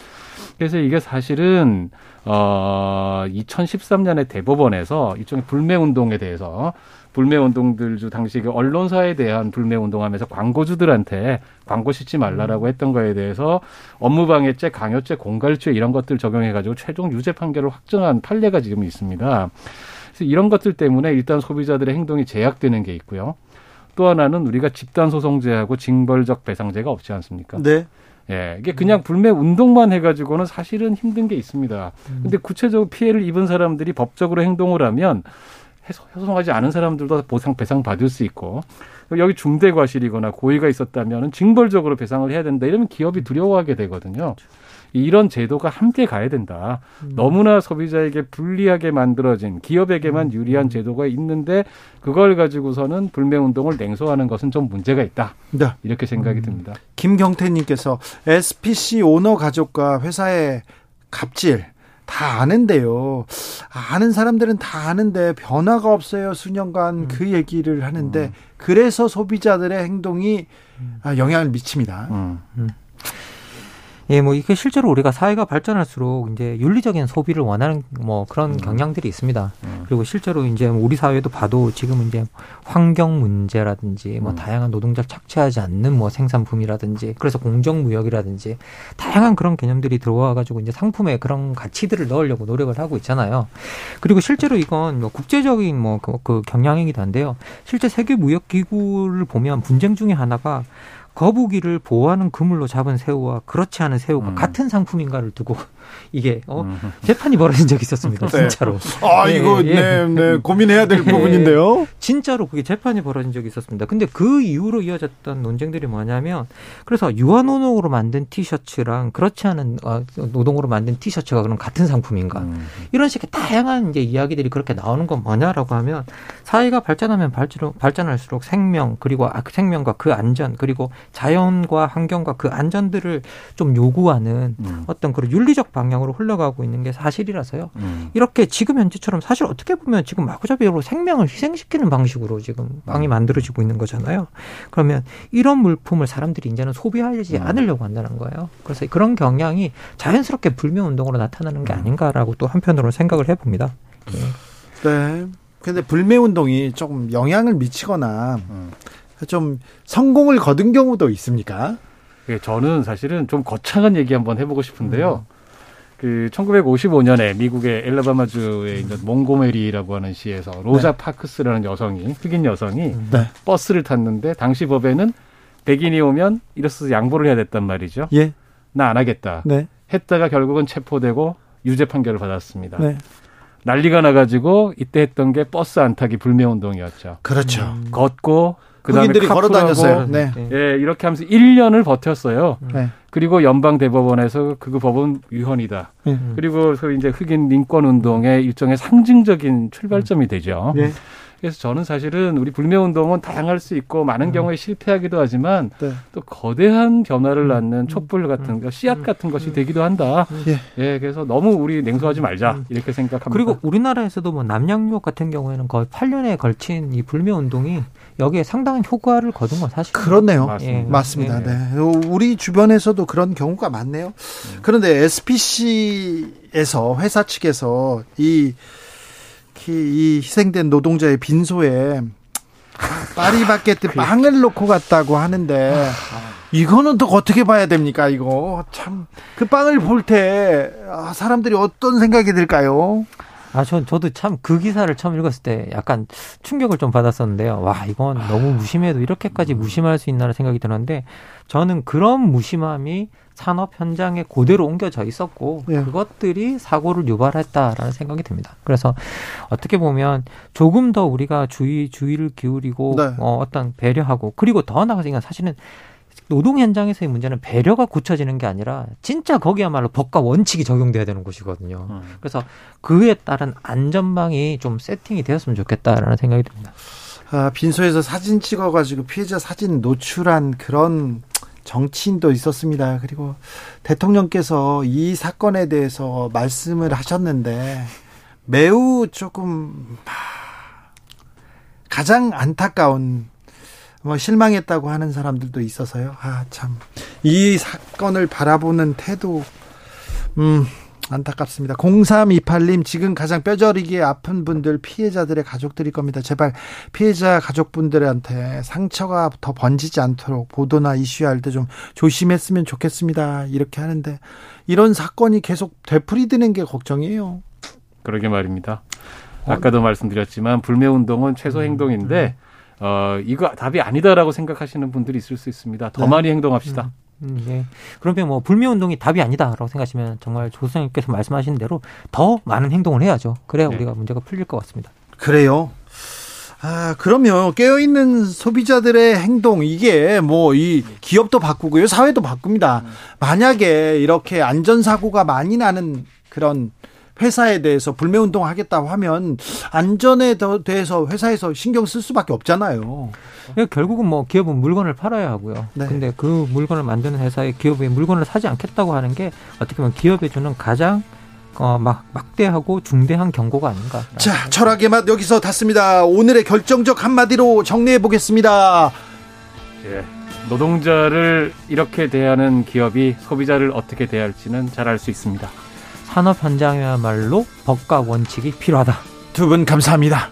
그래서 이게 사실은 어 2013년에 대법원에서 일종의 불매 운동에 대해서 불매 운동들 주 당시 그 언론사에 대한 불매 운동하면서 광고주들한테 광고 싣지 말라라고 했던 거에 대해서 업무방해죄, 강요죄, 공갈죄 이런 것들 적용해가지고 최종 유죄 판결을 확정한 판례가 지금 있습니다. 그래서 이런 것들 때문에 일단 소비자들의 행동이 제약되는 게 있고요. 또 하나는 우리가 집단 소송제하고 징벌적 배상제가 없지 않습니까? 네. 예, 이게 그냥 불매 운동만 해가지고는 사실은 힘든 게 있습니다. 근데 구체적으로 피해를 입은 사람들이 법적으로 행동을 하면 소송하지 않은 사람들도 보상 배상 받을 수 있고 여기 중대 과실이거나 고의가 있었다면 징벌적으로 배상을 해야 된다 이러면 기업이 두려워하게 되거든요. 이런 제도가 함께 가야 된다. 음. 너무나 소비자에게 불리하게 만들어진 기업에게만 음. 유리한 제도가 있는데 그걸 가지고서는 불매 운동을 냉소하는 것은 좀 문제가 있다. 네. 이렇게 생각이 음. 듭니다. 김경태 님께서 SPC 오너 가족과 회사의 갑질 다 아는데요. 아는 사람들은 다 아는데 변화가 없어요. 수년간 음. 그 얘기를 하는데 음. 그래서 소비자들의 행동이 음. 영향을 미칩니다. 음. 음. 예, 뭐 이게 실제로 우리가 사회가 발전할수록 이제 윤리적인 소비를 원하는 뭐 그런 음. 경향들이 있습니다. 음. 그리고 실제로 이제 우리 사회도 봐도 지금 이제 환경 문제라든지 뭐 음. 다양한 노동자를 착취하지 않는 뭐 생산품이라든지 그래서 공정 무역이라든지 다양한 그런 개념들이 들어와 가지고 이제 상품에 그런 가치들을 넣으려고 노력을 하고 있잖아요. 그리고 실제로 이건 뭐 국제적인 뭐그 그 경향이기도 한데요. 실제 세계 무역 기구를 보면 분쟁 중에 하나가 거북이를 보호하는 그물로 잡은 새우와 그렇지 않은 새우가 음. 같은 상품인가를 두고 이게 어 음. 재판이 벌어진 적이 있었습니다. 네. 진짜로. 아 네, 이거 예. 네, 네 고민해야 될 네. 부분인데요. 진짜로 그게 재판이 벌어진 적이 있었습니다. 근데 그 이후로 이어졌던 논쟁들이 뭐냐면 그래서 유아노동으로 만든 티셔츠랑 그렇지 않은 어, 노동으로 만든 티셔츠가 그럼 같은 상품인가? 음. 이런 식의 다양한 이제 이야기들이 그렇게 나오는 건 뭐냐라고 하면 사회가 발전하면 발전할수록 생명 그리고 아, 그 생명과 그 안전 그리고 자연과 환경과 그 안전들을 좀 요구하는 음. 어떤 그런 윤리적 방 향으로 흘러가고 있는 게 사실이라서요. 음. 이렇게 지금 현재처럼 사실 어떻게 보면 지금 마구잡이로 생명을 희생시키는 방식으로 지금 빵이 음. 만들어지고 있는 거잖아요. 그러면 이런 물품을 사람들이 이제는 소비하지 음. 않으려고 한다는 거예요. 그래서 그런 경향이 자연스럽게 불매 운동으로 나타나는 게 음. 아닌가라고 또 한편으로 생각을 해봅니다. 네. 네. 근데 불매 운동이 조금 영향을 미치거나 음. 좀 성공을 거둔 경우도 있습니까? 예, 저는 사실은 좀 거창한 얘기 한번 해보고 싶은데요. 음. 그 1955년에 미국의 엘라바마주에 있는 몽고메리라고 하는 시에서 로자 네. 파크스라는 여성이 흑인 여성이 네. 버스를 탔는데 당시 법에는 백인이 오면 이로써 양보를 해야 됐단 말이죠. 예. 나 안 하겠다. 네. 했다가 결국은 체포되고 유죄 판결을 받았습니다. 네. 난리가 나가지고 이때 했던 게 버스 안 타기 불매 운동이었죠. 그렇죠. 음. 걷고 그다음에 걸어 다녔어요. 네. 예, 이렇게 하면서 1년을 버텼어요. 네. 그리고 연방 대법원에서 그 법은 위헌이다. 네. 그리고 그 이제 흑인 인권 운동의 일종의 상징적인 출발점이 되죠. 네. 그래서 저는 사실은 우리 불매 운동은 다양할 수 있고 많은 음. 경우에 실패하기도 하지만 네. 또 거대한 변화를 낳는 음. 촛불 같은 거 씨앗 같은 것이 되기도 한다. 예. 예, 그래서 너무 우리 냉소하지 말자 이렇게 생각합니다. 그리고 우리나라에서도 뭐 남양유업 같은 경우에는 거의 8년에 걸친 이 불매 운동이 여기에 상당한 효과를 거둔 건 사실 그렇네요. 맞습니다. 예. 맞습니다. 예. 네. 우리 주변에서도 그런 경우가 많네요. 음. 그런데 SPC에서 회사 측에서 이, 이 희생된 노동자의 빈소에 파리바게트 빵을 놓고 갔다고 하는데 이거는 또 어떻게 봐야 됩니까? 이거 참 그 빵을 볼때 아, 사람들이 어떤 생각이 들까요? 아, 전, 저도 참 그 기사를 처음 읽었을 때 약간 충격을 좀 받았었는데요. 와, 이건 너무 무심해도 이렇게까지 무심할 수 있나라는 생각이 들었는데 저는 그런 무심함이 산업 현장에 그대로 옮겨져 있었고 네. 그것들이 사고를 유발했다라는 생각이 듭니다. 그래서 어떻게 보면 조금 더 우리가 주의 주의를 기울이고 네. 어, 어떤 배려하고 그리고 더 나아가서 사실은 노동 현장에서의 문제는 배려가 굳혀지는 게 아니라 진짜 거기야말로 법과 원칙이 적용돼야 되는 곳이거든요. 음. 그래서 그에 따른 안전망이 좀 세팅이 되었으면 좋겠다라는 생각이 듭니다. 아, 빈소에서 사진 찍어가지고 피해자 사진 노출한 그런 정치인도 있었습니다. 그리고 대통령께서 이 사건에 대해서 말씀을 하셨는데 매우 조금 가장 안타까운 뭐 실망했다고 하는 사람들도 있어서요. 아, 참. 이 사건을 바라보는 태도, 음, 안타깝습니다. 0328님, 지금 가장 뼈저리게 아픈 분들, 피해자들의 가족들일 겁니다. 제발 피해자 가족분들한테 상처가 더 번지지 않도록 보도나 이슈할 때 좀 조심했으면 좋겠습니다. 이렇게 하는데, 이런 사건이 계속 되풀이되는 게 걱정이에요. 그러게 말입니다. 아까도 말씀드렸지만, 불매운동은 최소 행동인데, 음. 어, 이거 답이 아니다라고 생각하시는 분들이 있을 수 있습니다. 더 네. 많이 행동합시다. 음, 음, 예. 그러면 뭐 불매 운동이 답이 아니다라고 생각하시면 정말 조수님께서 말씀하신 대로 더 많은 행동을 해야죠. 그래야 네. 우리가 문제가 풀릴 것 같습니다. 그래요. 아, 그러면 깨어있는 소비자들의 행동, 이게 뭐 이 기업도 바꾸고요, 사회도 바꿉니다. 만약에 이렇게 안전사고가 많이 나는 그런 회사에 대해서 불매 운동 하겠다고 하면 안전에 대해서 회사에서 신경 쓸 수밖에 없잖아요. 결국은 뭐 기업은 물건을 팔아야 하고요. 네. 근데 그 물건을 만드는 회사에 기업이 물건을 사지 않겠다고 하는 게 어떻게 보면 기업에 주는 가장 어, 막, 막대하고 중대한 경고가 아닌가. 자, 철학의 맛 여기서 닿습니다. 오늘의 결정적 한마디로 정리해 보겠습니다. 예. 노동자를 이렇게 대하는 기업이 소비자를 어떻게 대할지는 잘 알 수 있습니다. 산업 현장이야말로 법과 원칙이 필요하다. 두 분 감사합니다.